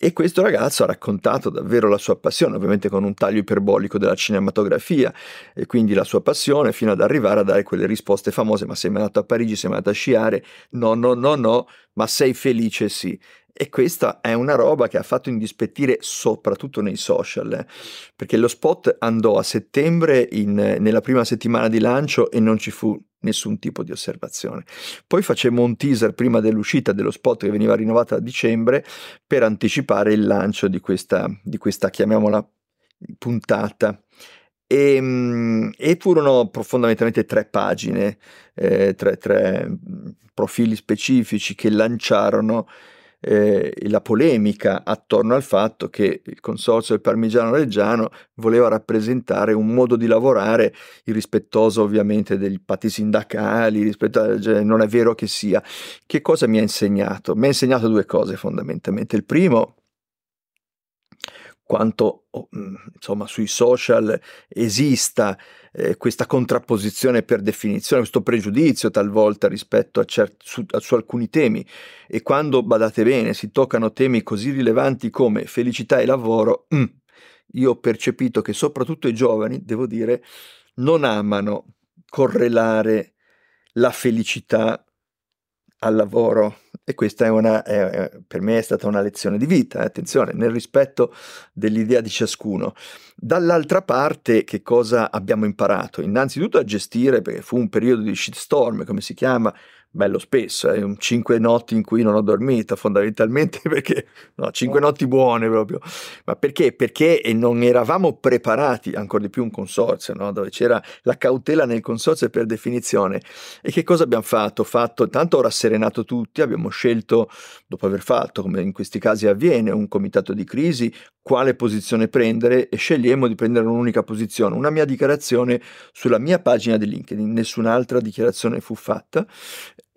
E questo ragazzo ha raccontato davvero la sua passione, ovviamente con un taglio iperbolico della cinematografia, e quindi la sua passione fino ad arrivare a dare quelle risposte famose, ma sei mai andato a Parigi, sei mai andato a sciare? No, no, no, no, ma sei felice sì. E questa è una roba che ha fatto indispettire soprattutto nei social, eh? perché lo spot andò a settembre in, nella prima settimana di lancio e non ci fu nessun tipo di osservazione. Poi facemmo un teaser prima dell'uscita dello spot che veniva rinnovato a dicembre per anticipare il lancio di questa, di questa chiamiamola, puntata. E, ehm, e furono fondamentalmente tre pagine, eh, tre, tre profili specifici che lanciarono eh, la polemica attorno al fatto che il consorzio del parmigiano reggiano voleva rappresentare un modo di lavorare irrispettoso ovviamente degli patti sindacali, cioè, non è vero che sia. Che cosa mi ha insegnato? Mi ha insegnato due cose fondamentalmente. Il primo, quanto oh, mm, insomma sui social esista eh, questa contrapposizione per definizione, questo pregiudizio talvolta rispetto a, cert- su, su alcuni temi. E quando, badate bene, si toccano temi così rilevanti come felicità e lavoro, mm, io ho percepito che soprattutto i giovani, devo dire, non amano correlare la felicità al lavoro e questa è una, è, per me è stata una lezione di vita, eh, attenzione, nel rispetto dell'idea di ciascuno. Dall'altra parte, che cosa abbiamo imparato? Innanzitutto a gestire, perché fu un periodo di shitstorm, come si chiama, bello spesso, eh, cinque notti in cui non ho dormito fondamentalmente perché, no, cinque notti buone proprio, ma perché? Perché non eravamo preparati, ancora di più un consorzio, no? dove c'era la cautela nel consorzio per definizione. E che cosa abbiamo fatto? fatto tanto ho rasserenato tutti, abbiamo scelto, dopo aver fatto, come in questi casi avviene, un comitato di crisi, quale posizione prendere e scegliamo di prendere un'unica posizione, una mia dichiarazione sulla mia pagina di LinkedIn, nessun'altra dichiarazione fu fatta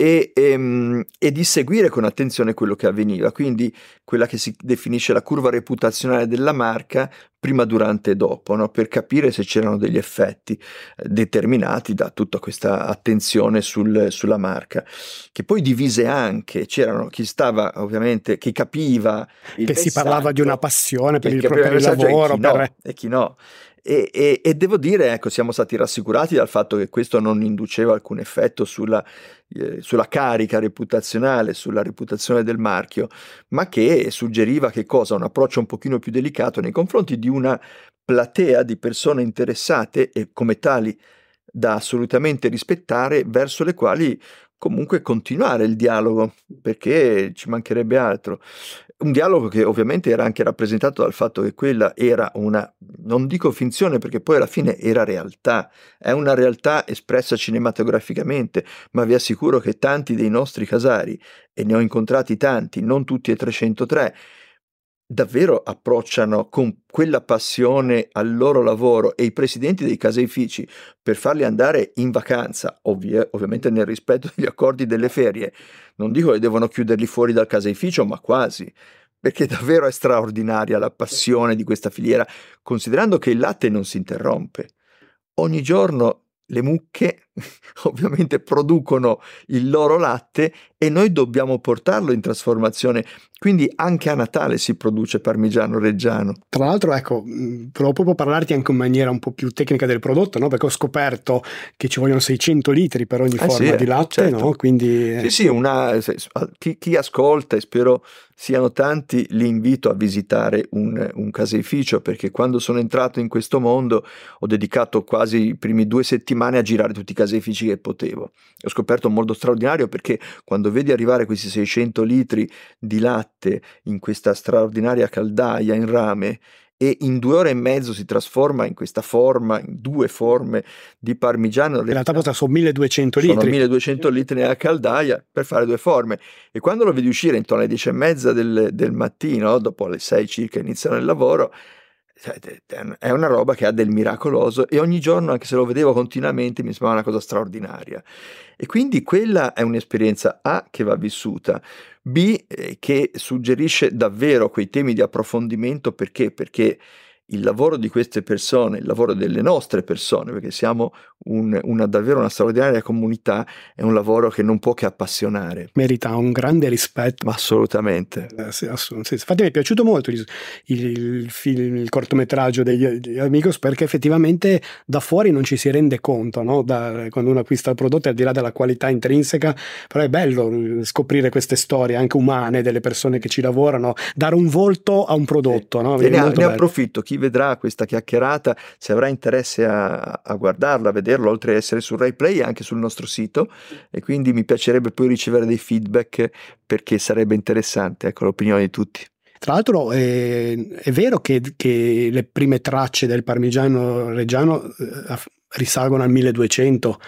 e, e, ehm, e, di seguire con attenzione quello che avveniva, quindi quella che si definisce la curva reputazionale della marca prima, durante e dopo, no? per capire se c'erano degli effetti eh, determinati da tutta questa attenzione sul, sulla marca, che poi divise anche, c'erano chi stava ovviamente, chi capiva che si parlava di una passione per il proprio lavoro e chi, no, per... e chi no. E, e, e, devo dire, ecco, siamo stati rassicurati dal fatto che questo non induceva alcun effetto sulla, eh, sulla carica reputazionale, sulla reputazione del marchio, ma che suggeriva che cosa? Un approccio un pochino più delicato nei confronti di una platea di persone interessate e come tali da assolutamente rispettare, verso le quali comunque continuare il dialogo, perché ci mancherebbe altro. Un dialogo che ovviamente era anche rappresentato dal fatto che quella era una, non dico finzione perché poi alla fine era realtà, è una realtà espressa cinematograficamente, ma vi assicuro che tanti dei nostri casari, e ne ho incontrati tanti, non tutti e 303, davvero approcciano con quella passione al loro lavoro e i presidenti dei caseifici per farli andare in vacanza, ovvia, ovviamente nel rispetto degli accordi delle ferie, non dico che devono chiuderli fuori dal caseificio, ma quasi, perché davvero è straordinaria la passione di questa filiera, considerando che il latte non si interrompe. Ogni giorno le mucche ovviamente producono il loro latte e noi dobbiamo portarlo in trasformazione. Quindi anche a Natale si produce parmigiano reggiano. Tra l'altro, ecco, volevo proprio parlarti anche in maniera un po' più tecnica del prodotto, no? Perché ho scoperto che ci vogliono 600 litri per ogni eh forma sì, di latte, certo. no? Quindi... Sì, sì, una, chi, chi ascolta e spero siano tanti, li invito a visitare un, un, caseificio perché quando sono entrato in questo mondo ho dedicato quasi i primi due settimane a girare tutti i caseifici che potevo. Ho scoperto un modo straordinario perché quando vedi arrivare questi 600 litri di latte in questa straordinaria caldaia in rame e in due ore e mezzo si trasforma in questa forma, in due forme di parmigiano. In realtà sono 1200 litri. Sono 1200 litri nella caldaia per fare due forme. E quando lo vedi uscire intorno alle 10 e mezza del, del mattino, dopo le 6 circa iniziano il lavoro, è una roba che ha del miracoloso e ogni giorno, anche se lo vedevo continuamente, mi sembrava una cosa straordinaria. E quindi quella è un'esperienza A che va vissuta, B eh, che suggerisce davvero quei temi di approfondimento perché? Perché il lavoro di queste persone, il lavoro delle nostre persone, perché siamo un, una, davvero una straordinaria comunità, è un lavoro che non può che appassionare. Merita un grande rispetto. Assolutamente. Eh, sì, assolutamente. Infatti mi è piaciuto molto il, il, film, il cortometraggio degli, degli, Amigos perché effettivamente da fuori non ci si rende conto, no? da, quando uno acquista il prodotto, al di là della qualità intrinseca, però è bello scoprire queste storie anche umane delle persone che ci lavorano, dare un volto a un prodotto. Sì. No? Ne, ne approfitto, chi vedrà questa chiacchierata, se avrà interesse a, a guardarla, a vederlo, oltre ad essere su Rai Play, anche sul nostro sito e quindi mi piacerebbe poi ricevere dei feedback perché sarebbe interessante, ecco, l'opinione di tutti. Tra l'altro è, è vero che, che, le prime tracce del parmigiano reggiano eh, risalgono al 1200.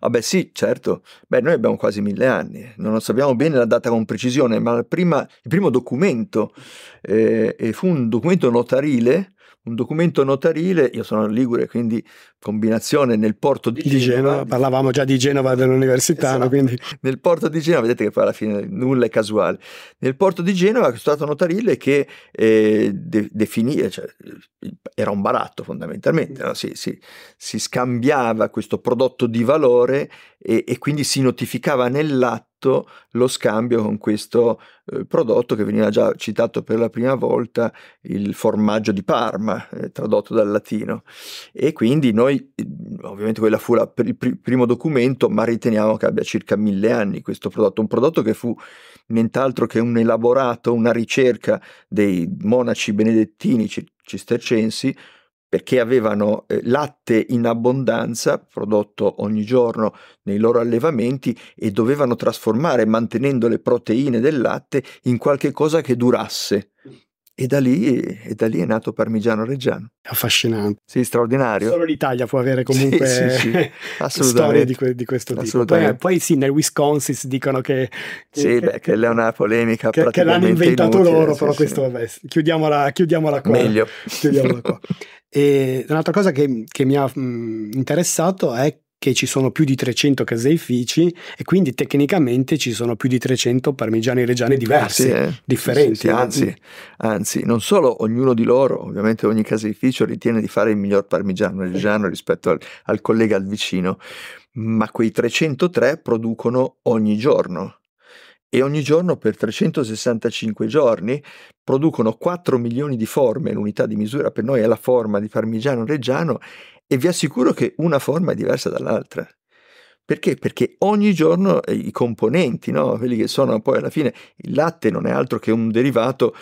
Vabbè sì, certo. Beh, noi abbiamo quasi mille anni, non sappiamo bene la data con precisione, ma prima, il primo documento eh, fu un documento notarile un documento notarile, io sono Ligure, quindi combinazione nel porto di, di Genova, Genova. Parlavamo già di Genova dell'università, esatto. quindi... Nel porto di Genova, vedete che poi alla fine nulla è casuale. Nel porto di Genova questo stato notarile che eh, de- definì, cioè, era un baratto fondamentalmente, no? si, si, si, scambiava questo prodotto di valore e, e quindi si notificava nell'atto lo scambio con questo eh, prodotto che veniva già citato per la prima volta, il formaggio di Parma, eh, tradotto dal latino. E quindi noi, ovviamente quella fu la, il pr- primo documento, ma riteniamo che abbia circa mille anni questo prodotto, un prodotto che fu nient'altro che un elaborato, una ricerca dei monaci benedettini cistercensi perché avevano eh, latte in abbondanza prodotto ogni giorno nei loro allevamenti e dovevano trasformare mantenendo le proteine del latte in qualche cosa che durasse. E da, lì, e da lì è nato Parmigiano Reggiano. Affascinante. Sì, straordinario. Solo l'Italia può avere comunque sì, sì, sì. storie di, que- di, questo tipo. Poi, poi, sì, nel Wisconsin dicono che... che sì, che, beh, che è una polemica che, che l'hanno inventato inutile, loro, però questo vabbè, chiudiamola, chiudiamola qua. Meglio. Chiudiamola qua. e un'altra cosa che, mi ha mh, interessato è che ci sono più di 300 caseifici e quindi tecnicamente ci sono più di 300 parmigiani reggiani diversi, sì, eh. differenti. Sì, sì, anzi, anzi, non solo ognuno di loro, ovviamente ogni caseificio ritiene di fare il miglior parmigiano reggiano rispetto al, al collega al vicino, ma quei 303 producono ogni giorno e ogni giorno per 365 giorni producono 4 milioni di forme, l'unità di misura per noi è la forma di parmigiano reggiano e vi assicuro che una forma è diversa dall'altra. Perché? Perché ogni giorno eh, i componenti, no? quelli che sono poi alla fine, il latte non è altro che un derivato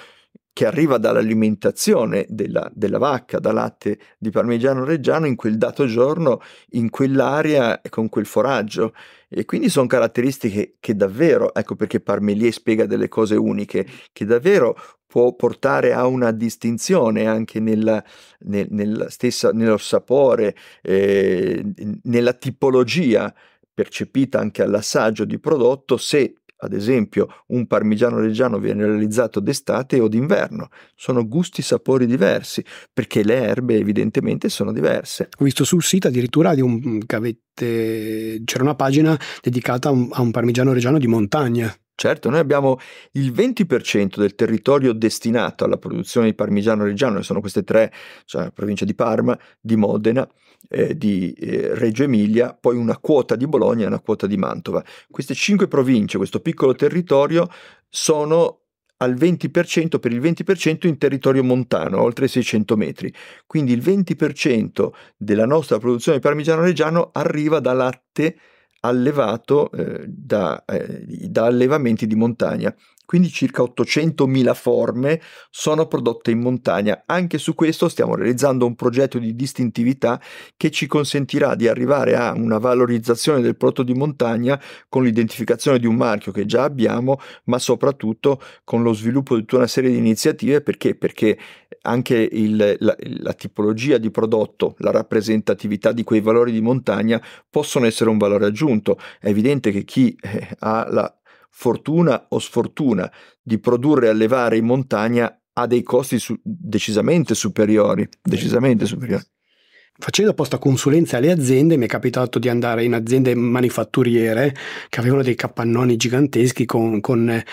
che arriva dall'alimentazione della, della, vacca, da latte di parmigiano reggiano in quel dato giorno, in quell'area con quel foraggio. E quindi sono caratteristiche che davvero, ecco perché Parmelier spiega delle cose uniche, che davvero può portare a una distinzione anche nella, nel, nella stessa, nello sapore, eh, nella tipologia percepita anche all'assaggio di prodotto se ad esempio un parmigiano reggiano viene realizzato d'estate o d'inverno, sono gusti, sapori diversi, perché le erbe evidentemente sono diverse. Ho visto sul sito addirittura di un, che avete, c'era una pagina dedicata a un, a un parmigiano reggiano di montagna. Certo, noi abbiamo il 20% del territorio destinato alla produzione di parmigiano reggiano, che sono queste tre, cioè la provincia di Parma, di Modena, eh, di eh, Reggio Emilia, poi una quota di Bologna e una quota di Mantova. Queste cinque province, questo piccolo territorio, sono al 20% per il 20% in territorio montano, oltre 600 metri. Quindi il 20% della nostra produzione di parmigiano reggiano arriva da latte allevato eh, da, eh, da allevamenti di montagna. Quindi circa 800.000 forme sono prodotte in montagna. Anche su questo stiamo realizzando un progetto di distintività che ci consentirà di arrivare a una valorizzazione del prodotto di montagna con l'identificazione di un marchio che già abbiamo, ma soprattutto con lo sviluppo di tutta una serie di iniziative. Perché, perché anche il, la, la tipologia di prodotto, la rappresentatività di quei valori di montagna possono essere un valore aggiunto. È evidente che chi eh, ha la fortuna o sfortuna di produrre e allevare in montagna ha dei costi su- decisamente superiori, decisamente superiori. Facendo posta consulenza alle aziende mi è capitato di andare in aziende manifatturiere che avevano dei capannoni giganteschi con, con eh,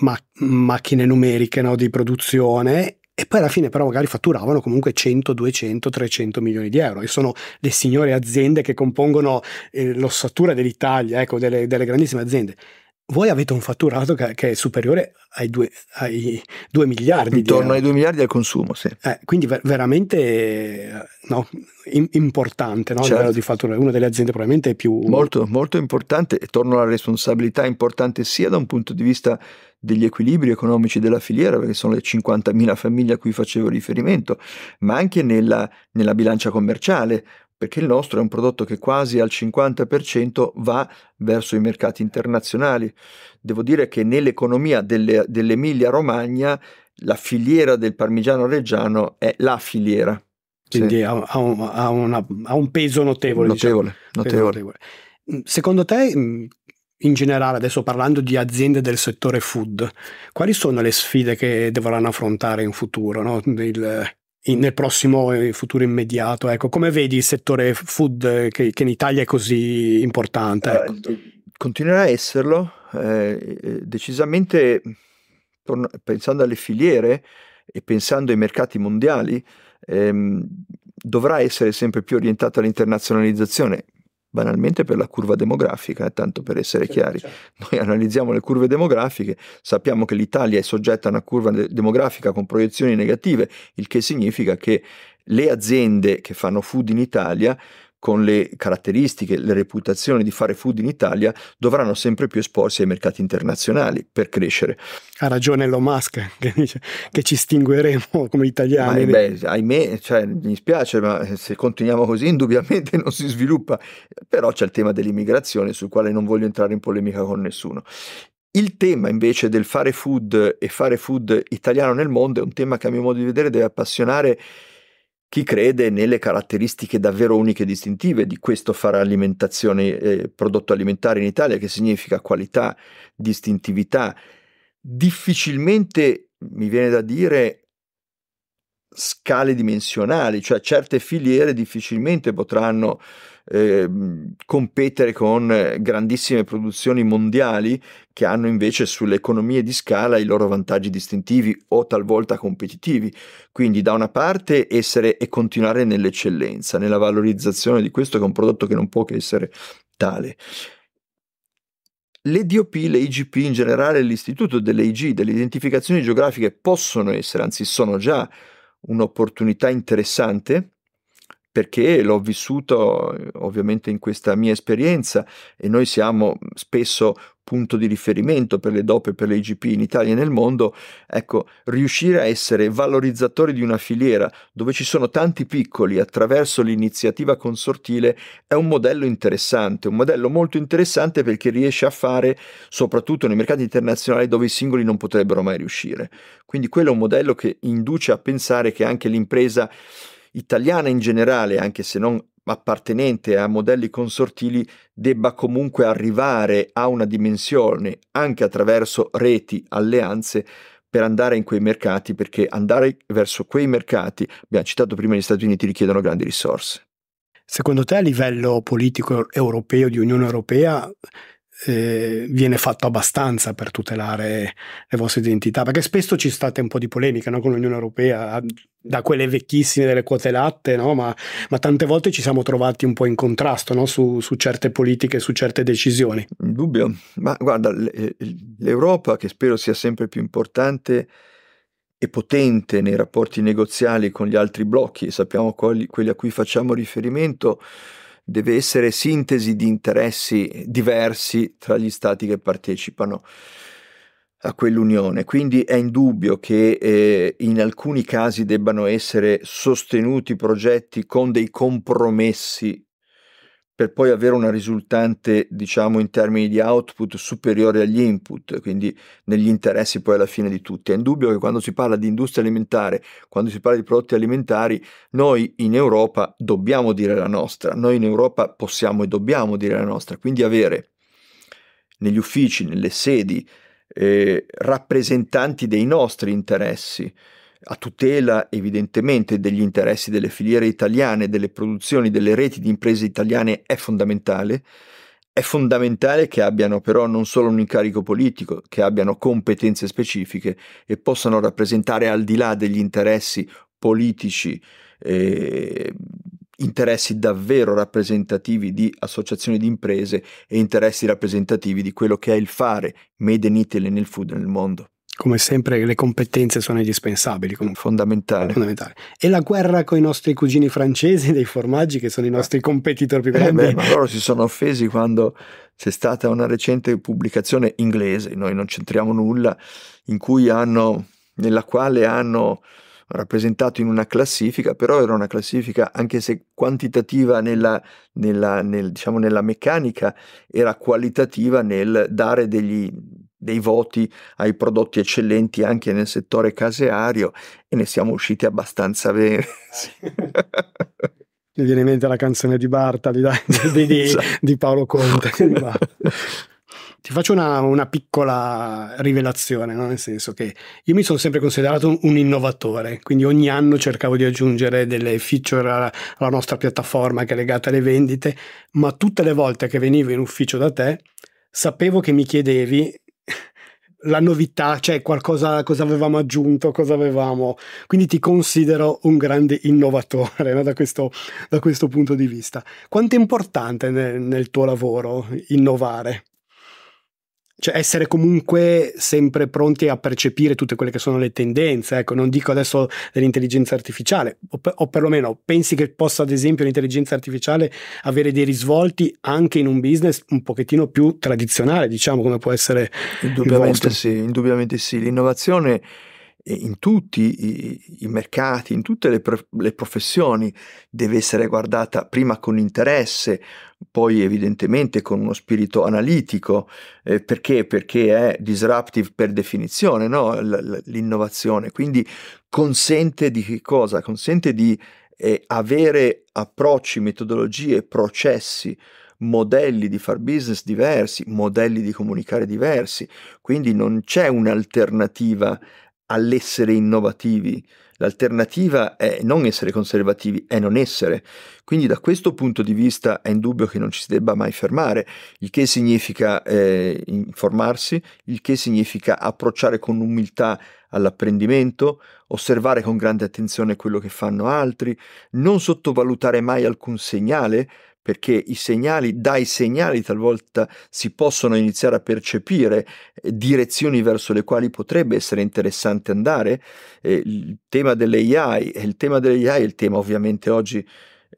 ma- macchine numeriche no, di produzione e poi alla fine però magari fatturavano comunque 100, 200, 300 milioni di euro. E sono le signore aziende che compongono eh, l'ossatura dell'Italia, ecco, delle, delle grandissime aziende voi avete un fatturato che, che è superiore ai 2, ai 2 miliardi. Intorno ai 2 miliardi al consumo, sì. Eh, quindi ver- veramente no, in- importante no, certo. livello di fatturato, una delle aziende probabilmente più... Molto, molto importante e torno alla responsabilità importante sia da un punto di vista degli equilibri economici della filiera, perché sono le 50.000 famiglie a cui facevo riferimento, ma anche nella, nella bilancia commerciale perché il nostro è un prodotto che quasi al 50% va verso i mercati internazionali. Devo dire che nell'economia delle, dell'Emilia Romagna la filiera del parmigiano reggiano è la filiera. Quindi sì. ha, ha, un, ha, una, ha, un, peso notevole. Notevole, diciamo. notevole. notevole. Mm, secondo te, mm, in generale, adesso parlando di aziende del settore food, quali sono le sfide che dovranno affrontare in futuro? No? Il, in, nel prossimo eh, futuro immediato? Ecco, come vedi il settore food eh, che, che in Italia è così importante? Ecco. Uh, continuerà a esserlo, eh, decisamente pensando alle filiere e pensando ai mercati mondiali, ehm, dovrà essere sempre più orientato all'internazionalizzazione banalmente per la curva demografica, eh, tanto per essere certo, chiari. Certo. Noi analizziamo le curve demografiche, sappiamo che l'Italia è soggetta a una curva de- demografica con proiezioni negative, il che significa che le aziende che fanno food in Italia con le caratteristiche, le reputazioni di fare food in Italia, dovranno sempre più esporsi ai mercati internazionali per crescere. Ha ragione Elon Musk che dice che ci stingueremo come italiani. Ma, beh, ahimè, cioè, mi spiace, ma se continuiamo così indubbiamente non si sviluppa. Però c'è il tema dell'immigrazione sul quale non voglio entrare in polemica con nessuno. Il tema invece del fare food e fare food italiano nel mondo è un tema che a mio modo di vedere deve appassionare chi crede nelle caratteristiche davvero uniche e distintive di questo fare alimentazione, eh, prodotto alimentare in Italia, che significa qualità, distintività, difficilmente mi viene da dire scale dimensionali, cioè certe filiere difficilmente potranno eh, competere con grandissime produzioni mondiali che hanno invece sulle economie di scala i loro vantaggi distintivi o talvolta competitivi. Quindi da una parte essere e continuare nell'eccellenza, nella valorizzazione di questo che è un prodotto che non può che essere tale. le DOP, le IGP in generale, l'istituto delle IG, delle identificazioni geografiche possono essere, anzi sono già un'opportunità interessante perché l'ho vissuto ovviamente in questa mia esperienza e noi siamo spesso punto di riferimento per le DOP e per le IGP in Italia e nel mondo, ecco, riuscire a essere valorizzatori di una filiera dove ci sono tanti piccoli attraverso l'iniziativa consortile è un modello interessante, un modello molto interessante perché riesce a fare soprattutto nei mercati internazionali dove i singoli non potrebbero mai riuscire. Quindi quello è un modello che induce a pensare che anche l'impresa italiana in generale, anche se non appartenente a modelli consortili, debba comunque arrivare a una dimensione anche attraverso reti, alleanze per andare in quei mercati, perché andare verso quei mercati, abbiamo citato prima gli Stati Uniti, richiedono grandi risorse. Secondo te a livello politico europeo, di Unione Europea, eh, viene fatto abbastanza per tutelare le vostre identità? Perché spesso ci state un po' di polemica no? con l'Unione Europea, da quelle vecchissime delle quote latte, no? ma, ma, tante volte ci siamo trovati un po' in contrasto no? su, su, certe politiche, su certe decisioni. Dubbio, ma guarda, l'Europa che spero sia sempre più importante e potente nei rapporti negoziali con gli altri blocchi, sappiamo quelli, quelli a cui facciamo riferimento, deve essere sintesi di interessi diversi tra gli stati che partecipano a quell'unione. Quindi è indubbio che eh, in alcuni casi debbano essere sostenuti progetti con dei compromessi per poi avere una risultante, diciamo, in termini di output superiore agli input, quindi negli interessi poi alla fine di tutti. È indubbio che quando si parla di industria alimentare, quando si parla di prodotti alimentari, noi in Europa dobbiamo dire la nostra, noi in Europa possiamo e dobbiamo dire la nostra, quindi avere negli uffici, nelle sedi, eh, rappresentanti dei nostri interessi, a tutela evidentemente degli interessi delle filiere italiane, delle produzioni, delle reti di imprese italiane è fondamentale. È fondamentale che abbiano però non solo un incarico politico, che abbiano competenze specifiche e possano rappresentare al di là degli interessi politici, eh, interessi davvero rappresentativi di associazioni di imprese e interessi rappresentativi di quello che è il fare made in Italy nel food nel mondo come sempre le competenze sono indispensabili. Fondamentale. Fondamentale. E la guerra con i nostri cugini francesi dei formaggi che sono i nostri competitor più grandi. Eh beh, ma loro si sono offesi quando c'è stata una recente pubblicazione inglese, noi non c'entriamo nulla, in cui hanno, nella quale hanno rappresentato in una classifica, però era una classifica anche se quantitativa nella, nella, nel, diciamo, nella meccanica, era qualitativa nel dare degli, dei voti ai prodotti eccellenti anche nel settore caseario e ne siamo usciti abbastanza bene. Mi viene in mente la canzone di Bartali di, di, esatto. di Paolo Conte. Ti faccio una, una piccola rivelazione, no? nel senso che io mi sono sempre considerato un, un, innovatore, quindi ogni anno cercavo di aggiungere delle feature alla, alla nostra piattaforma che è legata alle vendite, ma tutte le volte che venivo in ufficio da te sapevo che mi chiedevi la novità, cioè qualcosa cosa avevamo aggiunto, cosa avevamo. Quindi ti considero un grande innovatore no? da, questo, da, questo, punto di vista. Quanto è importante nel, nel tuo lavoro innovare? Cioè essere comunque sempre pronti a percepire tutte quelle che sono le tendenze, ecco, non dico adesso dell'intelligenza artificiale, o, per, o perlomeno pensi che possa ad esempio l'intelligenza artificiale avere dei risvolti anche in un business un pochettino più tradizionale, diciamo, come può essere indubbiamente sì, indubbiamente sì, l'innovazione in tutti i, i, mercati, in tutte le, pro, le, professioni deve essere guardata prima con interesse, poi evidentemente con uno spirito analitico, eh, perché? Perché è disruptive per definizione, no? L- l'innovazione, quindi consente di che cosa? Consente di eh, avere approcci, metodologie, processi, modelli di far business diversi, modelli di comunicare diversi, quindi non c'è un'alternativa all'essere innovativi. L'alternativa è non essere conservativi, è non essere. Quindi da questo punto di vista è indubbio che non ci si debba mai fermare, il che significa eh, informarsi, il che significa approcciare con umiltà all'apprendimento, osservare con grande attenzione quello che fanno altri, non sottovalutare mai alcun segnale, perché i segnali, dai segnali talvolta si possono iniziare a percepire eh, direzioni verso le quali potrebbe essere interessante andare. Eh, il tema dell'AI, il tema dell'AI è il tema ovviamente oggi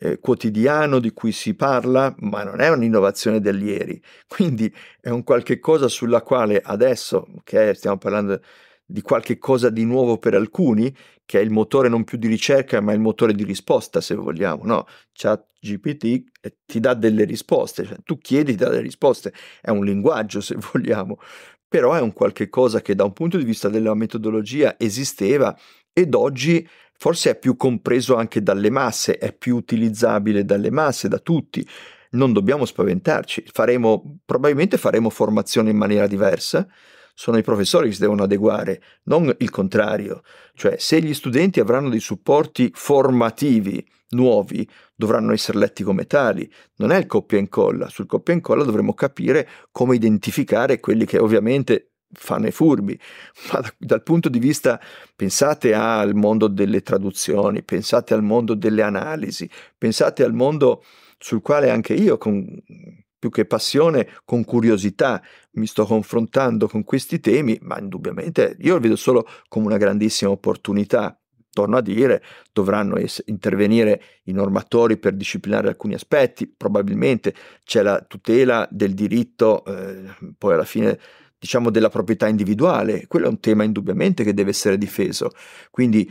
eh, quotidiano di cui si parla, ma non è un'innovazione del ieri. Quindi è un qualche cosa sulla quale adesso, ok, stiamo parlando di qualche cosa di nuovo per alcuni, che è il motore non più di ricerca, ma il motore di risposta, se vogliamo, no? Chat GPT eh, ti dà delle risposte, cioè, tu chiedi, ti dà delle risposte, è un linguaggio, se vogliamo, però è un qualche cosa che da un punto di vista della metodologia esisteva ed oggi forse è più compreso anche dalle masse, è più utilizzabile dalle masse, da tutti. Non dobbiamo spaventarci, faremo, probabilmente faremo formazione in maniera diversa, sono i professori che si devono adeguare, non il contrario. Cioè, se gli studenti avranno dei supporti formativi nuovi, dovranno essere letti come tali. Non è il copia e incolla. Sul copia e incolla dovremo capire come identificare quelli che ovviamente fanno i furbi, ma da, dal punto di vista, pensate al mondo delle traduzioni, pensate al mondo delle analisi, pensate al mondo sul quale anche io con più che passione, con curiosità mi sto confrontando con questi temi, ma indubbiamente io lo vedo solo come una grandissima opportunità. Torno a dire, dovranno es- intervenire i normatori per disciplinare alcuni aspetti, probabilmente c'è la tutela del diritto, eh, poi alla fine diciamo della proprietà individuale, quello è un tema indubbiamente che deve essere difeso. Quindi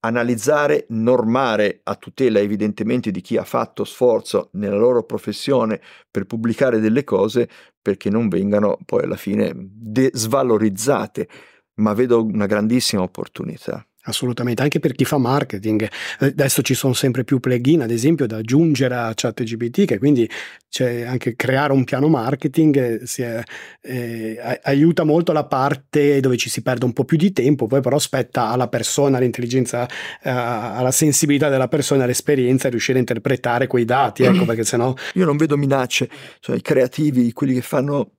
analizzare, normare a tutela evidentemente di chi ha fatto sforzo nella loro professione per pubblicare delle cose perché non vengano poi alla fine de- svalorizzate, ma vedo una grandissima opportunità. Assolutamente, anche per chi fa marketing. Adesso ci sono sempre più plugin, ad esempio, da aggiungere a ChatGPT, che quindi c'è anche creare un piano marketing è, eh, aiuta molto la parte dove ci si perde un po' più di tempo, poi però spetta alla persona, all'intelligenza, eh, alla sensibilità della persona, all'esperienza, riuscire a interpretare quei dati, ecco, perché sennò... Io non vedo minacce, cioè i creativi, quelli che fanno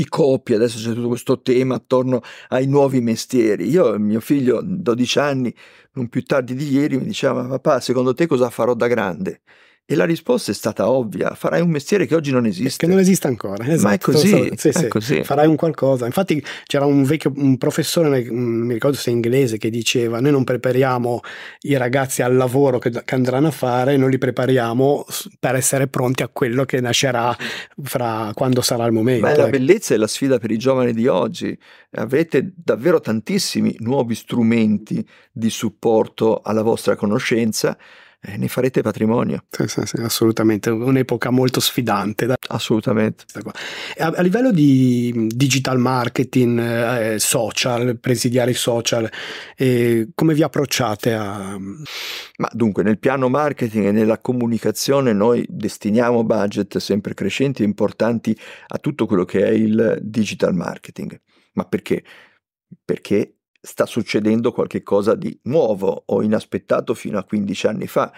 i copi, adesso c'è tutto questo tema attorno ai nuovi mestieri. Io, mio figlio, 12 anni, non più tardi di ieri, mi diceva, papà, secondo te cosa farò da grande? E la risposta è stata ovvia, farai un mestiere che oggi non esiste. Che non esiste ancora, esatto. Ma è esatto. così, sì, è sì. così. Farai un qualcosa. Infatti c'era un vecchio un professore, mm, mi ricordo se inglese, che diceva noi non prepariamo i ragazzi al lavoro che, che andranno a fare, noi li prepariamo per essere pronti a quello che nascerà fra quando sarà il momento. Ma la ecco. bellezza e la sfida per i giovani di oggi. Avete davvero tantissimi nuovi strumenti di supporto alla vostra conoscenza eh, ne farete patrimonio. Sì, sì, sì, assolutamente, un'epoca molto sfidante. Da... Assolutamente. A, a, livello di digital marketing, eh, social, presidiari social, eh, come vi approcciate a... Ma dunque, nel piano marketing e nella comunicazione noi destiniamo budget sempre crescenti e importanti a tutto quello che è il digital marketing. Ma perché? Perché sta succedendo qualcosa di nuovo o inaspettato fino a 15 anni fa.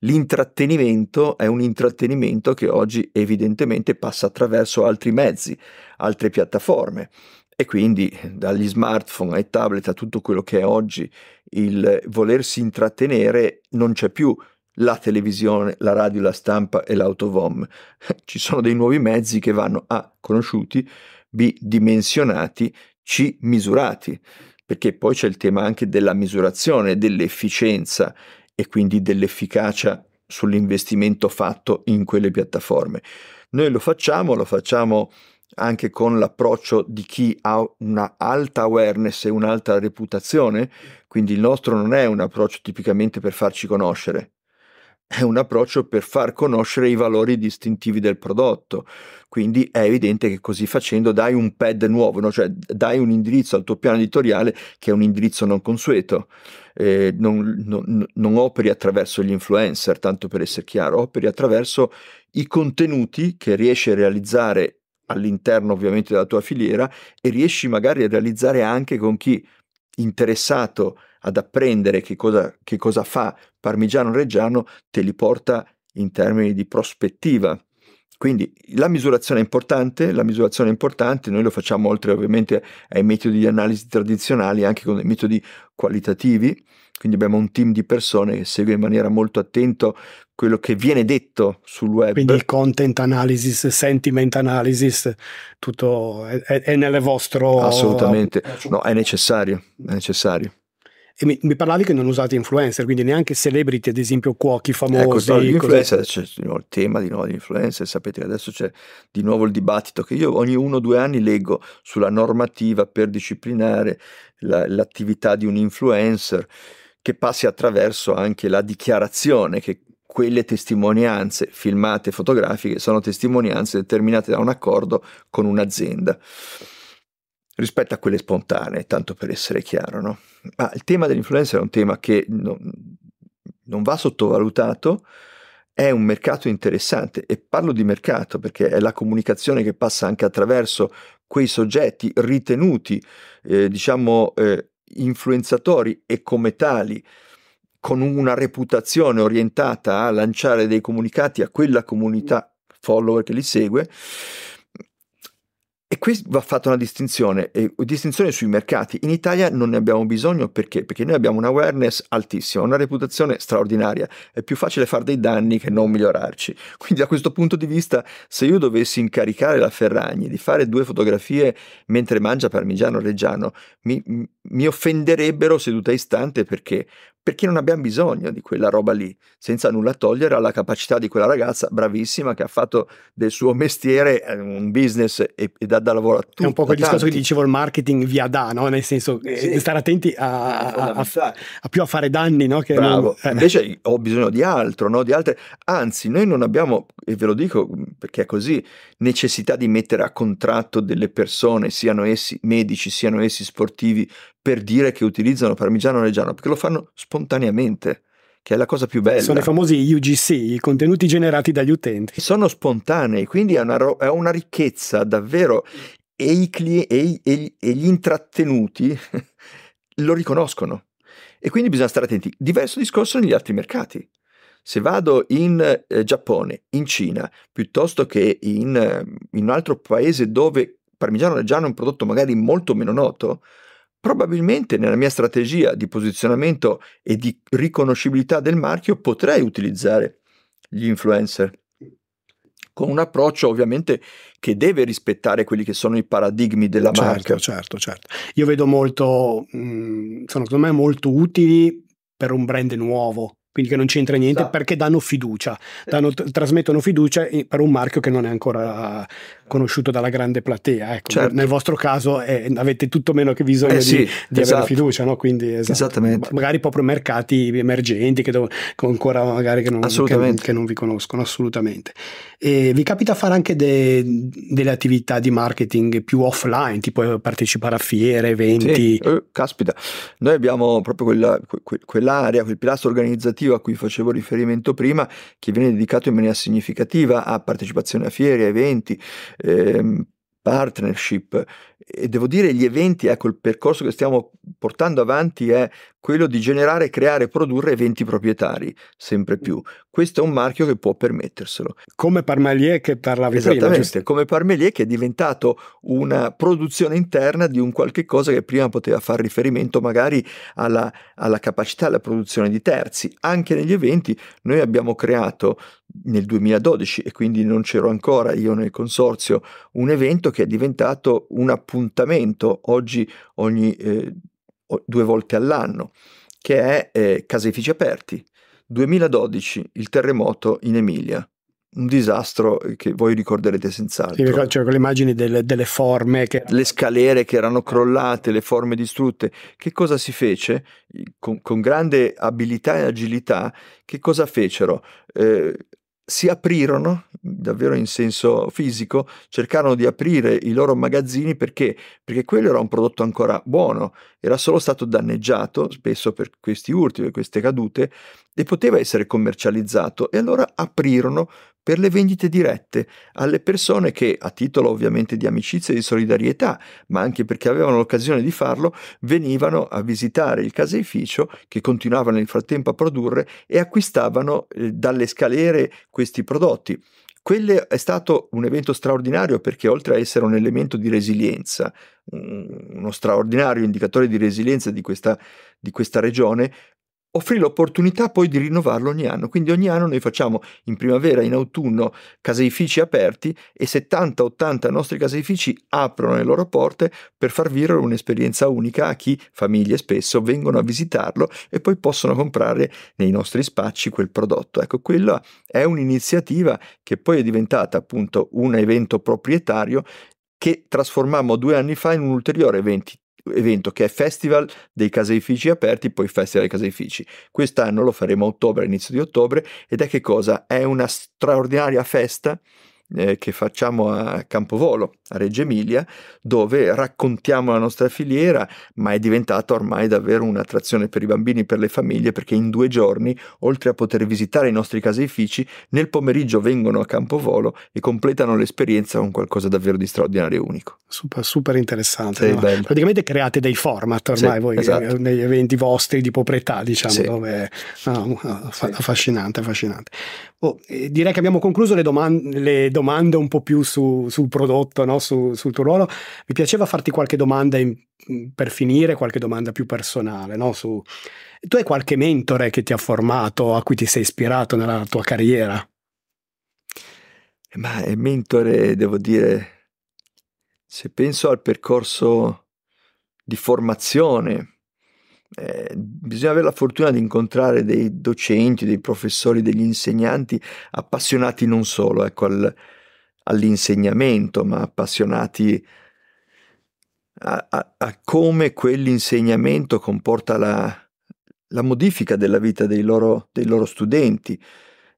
L'intrattenimento è un intrattenimento che oggi evidentemente passa attraverso altri mezzi, altre piattaforme e quindi dagli smartphone ai tablet a tutto quello che è oggi il volersi intrattenere non c'è più la televisione, la radio, la stampa e l'autovom. Ci sono dei nuovi mezzi che vanno A conosciuti, B dimensionati, C misurati perché poi c'è il tema anche della misurazione, dell'efficienza e quindi dell'efficacia sull'investimento fatto in quelle piattaforme. Noi lo facciamo, lo facciamo anche con l'approccio di chi ha una alta awareness e un'alta reputazione, quindi il nostro non è un approccio tipicamente per farci conoscere, è un approccio per far conoscere i valori distintivi del prodotto. Quindi è evidente che così facendo dai un pad nuovo, no? cioè dai un indirizzo al tuo piano editoriale che è un indirizzo non consueto. Eh, non, non, non operi attraverso gli influencer, tanto per essere chiaro, operi attraverso i contenuti che riesci a realizzare all'interno ovviamente della tua filiera e riesci magari a realizzare anche con chi interessato ad apprendere che cosa, che cosa fa Parmigiano Reggiano, te li porta in termini di prospettiva. Quindi la misurazione è importante, la misurazione è importante, noi lo facciamo oltre ovviamente ai metodi di analisi tradizionali, anche con dei metodi qualitativi, quindi abbiamo un team di persone che segue in maniera molto attento quello che viene detto sul web. Quindi il content analysis, sentiment analysis, tutto è, è nelle vostre... Assolutamente, no, è necessario, è necessario. E mi, mi, parlavi che non usate influencer, quindi neanche celebrity, ad esempio cuochi famosi. Ecco, influencer, c'è il tema di nuovo di influencer, sapete che adesso c'è di nuovo il dibattito che io ogni uno o due anni leggo sulla normativa per disciplinare la, l'attività di un influencer che passi attraverso anche la dichiarazione che quelle testimonianze filmate fotografiche sono testimonianze determinate da un accordo con un'azienda rispetto a quelle spontanee, tanto per essere chiaro, no? Ma il tema dell'influencer è un tema che non, non va sottovalutato, è un mercato interessante e parlo di mercato perché è la comunicazione che passa anche attraverso quei soggetti ritenuti, eh, diciamo, eh, influenzatori e come tali con una reputazione orientata a lanciare dei comunicati a quella comunità follower che li segue e qui va fatta una distinzione, eh, distinzione sui mercati. In Italia non ne abbiamo bisogno perché? Perché noi abbiamo un awareness altissima, una reputazione straordinaria. È più facile fare dei danni che non migliorarci. Quindi da questo punto di vista, se io dovessi incaricare la Ferragni di fare due fotografie mentre mangia parmigiano reggiano, mi, mi offenderebbero seduta istante perché? Perché non abbiamo bisogno di quella roba lì, senza nulla togliere alla capacità di quella ragazza bravissima che ha fatto del suo mestiere eh, un business e, e dà da lavoro a tutti. È un po' quel discorso che dicevo il marketing via da, no? nel senso eh, sì. stare attenti a, a, a, a, più a fare danni. No? Che Bravo. Non, eh. Invece ho bisogno di altro, no? di altre. Anzi, noi non abbiamo, e ve lo dico perché è così, necessità di mettere a contratto delle persone, siano essi medici, siano essi sportivi, per dire che utilizzano parmigiano reggiano, perché lo fanno spontaneamente, che è la cosa più bella. Sono i famosi UGC, i contenuti generati dagli utenti. Sono spontanei, quindi è una, è una ricchezza davvero e, i cli- e, e, e gli intrattenuti lo riconoscono. E quindi bisogna stare attenti. Diverso discorso negli altri mercati. Se vado in eh, Giappone, in Cina, piuttosto che in, eh, in un altro paese dove parmigiano reggiano è un prodotto magari molto meno noto, probabilmente nella mia strategia di posizionamento e di riconoscibilità del marchio potrei utilizzare gli influencer con un approccio ovviamente che deve rispettare quelli che sono i paradigmi della certo, marca. Certo, certo. Io vedo molto, mh, mm, sono secondo me molto utili per un brand nuovo, quindi che non c'entra niente esatto. perché danno fiducia, danno, trasmettono fiducia per un marchio che non è ancora conosciuto dalla grande platea. Ecco, certo. Nel vostro caso eh, avete tutto meno che bisogno eh sì, di, di esatto. avere fiducia, no? Quindi, esatto. Esattamente. Magari proprio mercati emergenti che, dov- che ancora magari che non, che, che non, vi conoscono, assolutamente. E vi capita fare anche de- delle attività di marketing più offline, tipo partecipare a fiere, eventi? Sì. Eh, caspita, noi abbiamo proprio quella, que- quell'area, quel pilastro organizzativo a cui facevo riferimento prima, che viene dedicato in maniera significativa a partecipazione a fiere, eventi, ehm, partnership e devo dire gli eventi, ecco il percorso che stiamo portando avanti è quello di generare, creare e produrre eventi proprietari, sempre più. Questo è un marchio che può permetterselo. Come Parmelier che parlavi Esattamente, prima. come Parmelier che è diventato una produzione interna di un qualche cosa che prima poteva fare riferimento magari alla, alla capacità della produzione di terzi. Anche negli eventi noi abbiamo creato nel 2012 e quindi non c'ero ancora io nel consorzio un evento che è diventato un appuntamento oggi ogni eh, due volte all'anno, che è eh, Caseifici Aperti. 2012, il terremoto in Emilia. Un disastro che voi ricorderete senz'altro. Sì, cioè con le immagini delle, delle forme. Che... Le scalere che erano crollate, le forme distrutte. Che cosa si fece? Con, con grande abilità e agilità, che cosa fecero? Eh, si aprirono, davvero in senso fisico, cercarono di aprire i loro magazzini perché? Perché quello era un prodotto ancora buono, era solo stato danneggiato, spesso per questi urti, per queste cadute, e poteva essere commercializzato. E allora aprirono per le vendite dirette alle persone che, a titolo ovviamente di amicizia e di solidarietà, ma anche perché avevano l'occasione di farlo, venivano a visitare il caseificio che continuava nel frattempo a produrre e acquistavano eh, dalle scalere questi prodotti. Quello è stato un evento straordinario perché oltre a essere un elemento di resilienza, uno straordinario indicatore di resilienza di questa, di questa regione, offrì l'opportunità poi di rinnovarlo ogni anno. Quindi ogni anno noi facciamo in primavera in autunno caseifici aperti e 70-80 nostri caseifici aprono le loro porte per far vivere un'esperienza unica a chi, famiglie spesso, vengono a visitarlo e poi possono comprare nei nostri spacci quel prodotto. Ecco, quella è un'iniziativa che poi è diventata appunto un evento proprietario che trasformammo due anni fa in un ulteriore evento evento che è Festival dei caseifici aperti, poi Festival dei caseifici. Quest'anno lo faremo a ottobre, inizio di ottobre, ed è che cosa? È una straordinaria festa eh, che facciamo a Campovolo, a Reggio Emilia, dove raccontiamo la nostra filiera, ma è diventata ormai davvero un'attrazione per i bambini e per le famiglie, perché in due giorni, oltre a poter visitare i nostri caseifici, nel pomeriggio vengono a Campovolo e completano l'esperienza con qualcosa davvero di straordinario e unico. Super, super interessante. Sì, no? Praticamente create dei format ormai sì, voi esatto. negli eventi vostri di proprietà, diciamo, sì. dove... no, affascinante, affascinante. Oh, direi che abbiamo concluso le, domande, le domande un po' più su, sul prodotto, no? su, sul tuo ruolo. Mi piaceva farti qualche domanda in, per finire, qualche domanda più personale. No? Su, tu hai qualche mentore che ti ha formato, a cui ti sei ispirato nella tua carriera? Ma è mentore, devo dire, se penso al percorso di formazione eh, bisogna avere la fortuna di incontrare dei docenti, dei professori, degli insegnanti appassionati non solo ecco, al, all'insegnamento, ma appassionati a, a, a come quell'insegnamento comporta la, la, modifica della vita dei loro, dei loro studenti.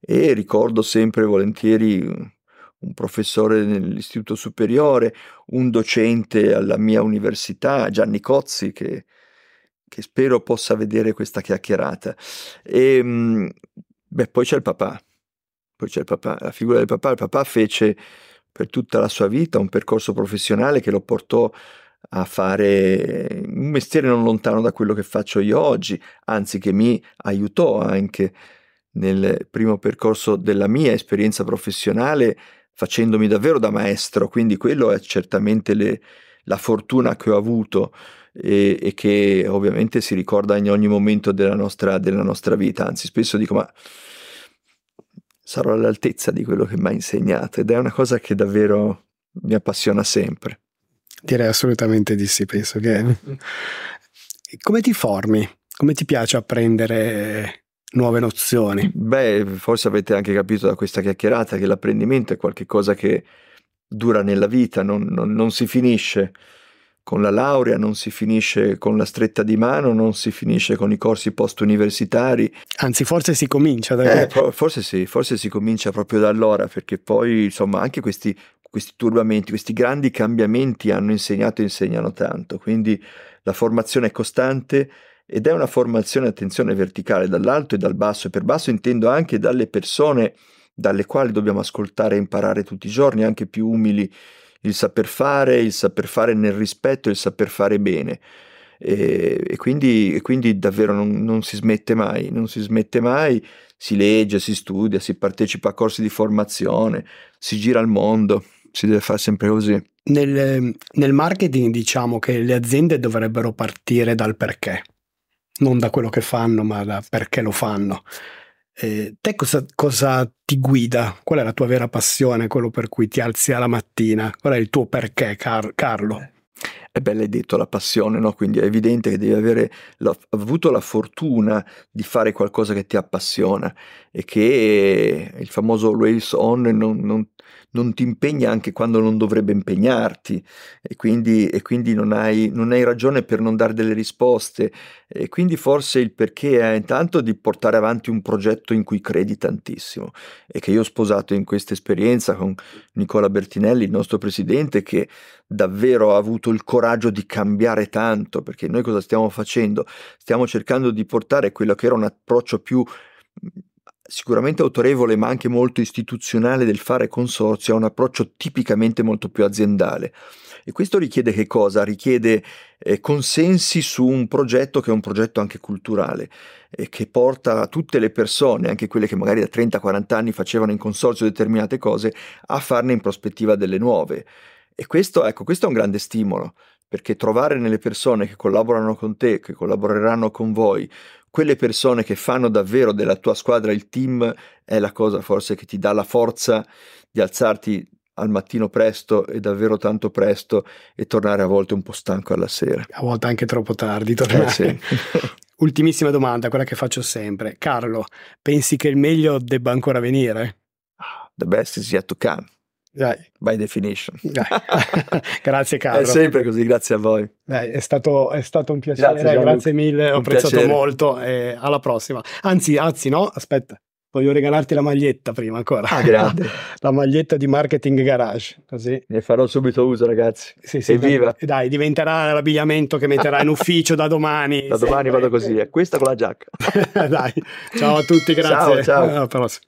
E ricordo sempre volentieri un professore nell'istituto superiore, un docente alla mia università, Gianni Cozzi, che che spero possa vedere questa chiacchierata. E, ehm, beh, poi c'è il papà, poi c'è il papà, la figura del papà. Il papà fece per tutta la sua vita un percorso professionale che lo portò a fare un mestiere non lontano da quello che faccio io oggi, anzi che mi aiutò anche nel primo percorso della mia esperienza professionale facendomi davvero da maestro, quindi quello è certamente le, la fortuna che ho avuto e, e, che ovviamente si ricorda in ogni momento della nostra, della nostra vita, anzi spesso dico ma sarò all'altezza di quello che mi ha insegnato ed è una cosa che davvero mi appassiona sempre. Direi assolutamente di sì, penso che... Come ti formi? Come ti piace apprendere nuove nozioni? Beh, forse avete anche capito da questa chiacchierata che l'apprendimento è qualcosa che dura nella vita, non, non, non si finisce con la laurea, non si finisce con la stretta di mano, non si finisce con i corsi post-universitari. Anzi, forse si comincia da eh, forse sì, forse si comincia proprio da allora, perché poi, insomma, anche questi, questi turbamenti, questi grandi cambiamenti hanno insegnato e insegnano tanto, quindi la formazione è costante ed è una formazione, attenzione, verticale dall'alto e dal basso, e per basso intendo anche dalle persone dalle quali dobbiamo ascoltare e imparare tutti i giorni, anche più umili il saper fare, il saper fare nel rispetto, il saper fare bene. E, e, quindi, e quindi, davvero non, non, si smette mai, non si smette mai, si legge, si studia, si partecipa a corsi di formazione, si gira al mondo, si deve fare sempre così. Nel, nel marketing diciamo che le aziende dovrebbero partire dal perché, non da quello che fanno, ma da perché lo fanno. Eh, te cosa, cosa, ti guida? Qual è la tua vera passione, quello per cui ti alzi alla mattina? Qual è il tuo perché, Car- Carlo? Eh, è bello hai detto la passione, no? quindi è evidente che devi avere la, avuto la fortuna di fare qualcosa che ti appassiona e che il famoso always on non, non, non ti impegna anche quando non dovrebbe impegnarti. E quindi, e quindi non, hai, non, hai, ragione per non dare delle risposte. E quindi forse il perché è intanto di portare avanti un progetto in cui credi tantissimo. E che io ho sposato in questa esperienza con Nicola Bertinelli, il nostro presidente, che davvero ha avuto il coraggio di cambiare tanto. Perché noi cosa stiamo facendo? Stiamo cercando di portare quello che era un approccio più sicuramente autorevole ma anche molto istituzionale del fare consorzio ha un approccio tipicamente molto più aziendale E questo richiede che cosa? Richiede eh, consensi su un progetto che è un progetto anche culturale, eh, che porta tutte le persone, anche quelle che magari da 30-40 anni facevano in consorzio determinate cose, a farne in prospettiva delle nuove. E questo, ecco, questo è un grande stimolo, perché trovare nelle persone che collaborano con te, che collaboreranno con voi, quelle persone che fanno davvero della tua squadra il team, è la cosa forse che ti dà la forza di alzarti al mattino presto e davvero tanto presto e tornare a volte un po' stanco alla sera. A volte anche troppo tardi tornare. Eh, sì. Ultimissima domanda, quella che faccio sempre. Carlo, pensi che il meglio debba ancora venire? The best is yet to come. Dai. By definition. Dai. grazie Carlo. È sempre così, grazie a voi. Dai, è, stato, è, stato, un piacere, grazie, grazie mille, ho apprezzato molto e alla prossima. Anzi, anzi no, aspetta, voglio regalarti la maglietta prima ancora. Ah, grande. la maglietta di Marketing Garage, così. Ne farò subito uso ragazzi. Sì, sì, Evviva. Dai, diventerà l'abbigliamento che metterai in ufficio da domani. Da domani vado così, è questa con la giacca. dai, ciao a tutti, grazie. Ciao, ciao. Alla prossima.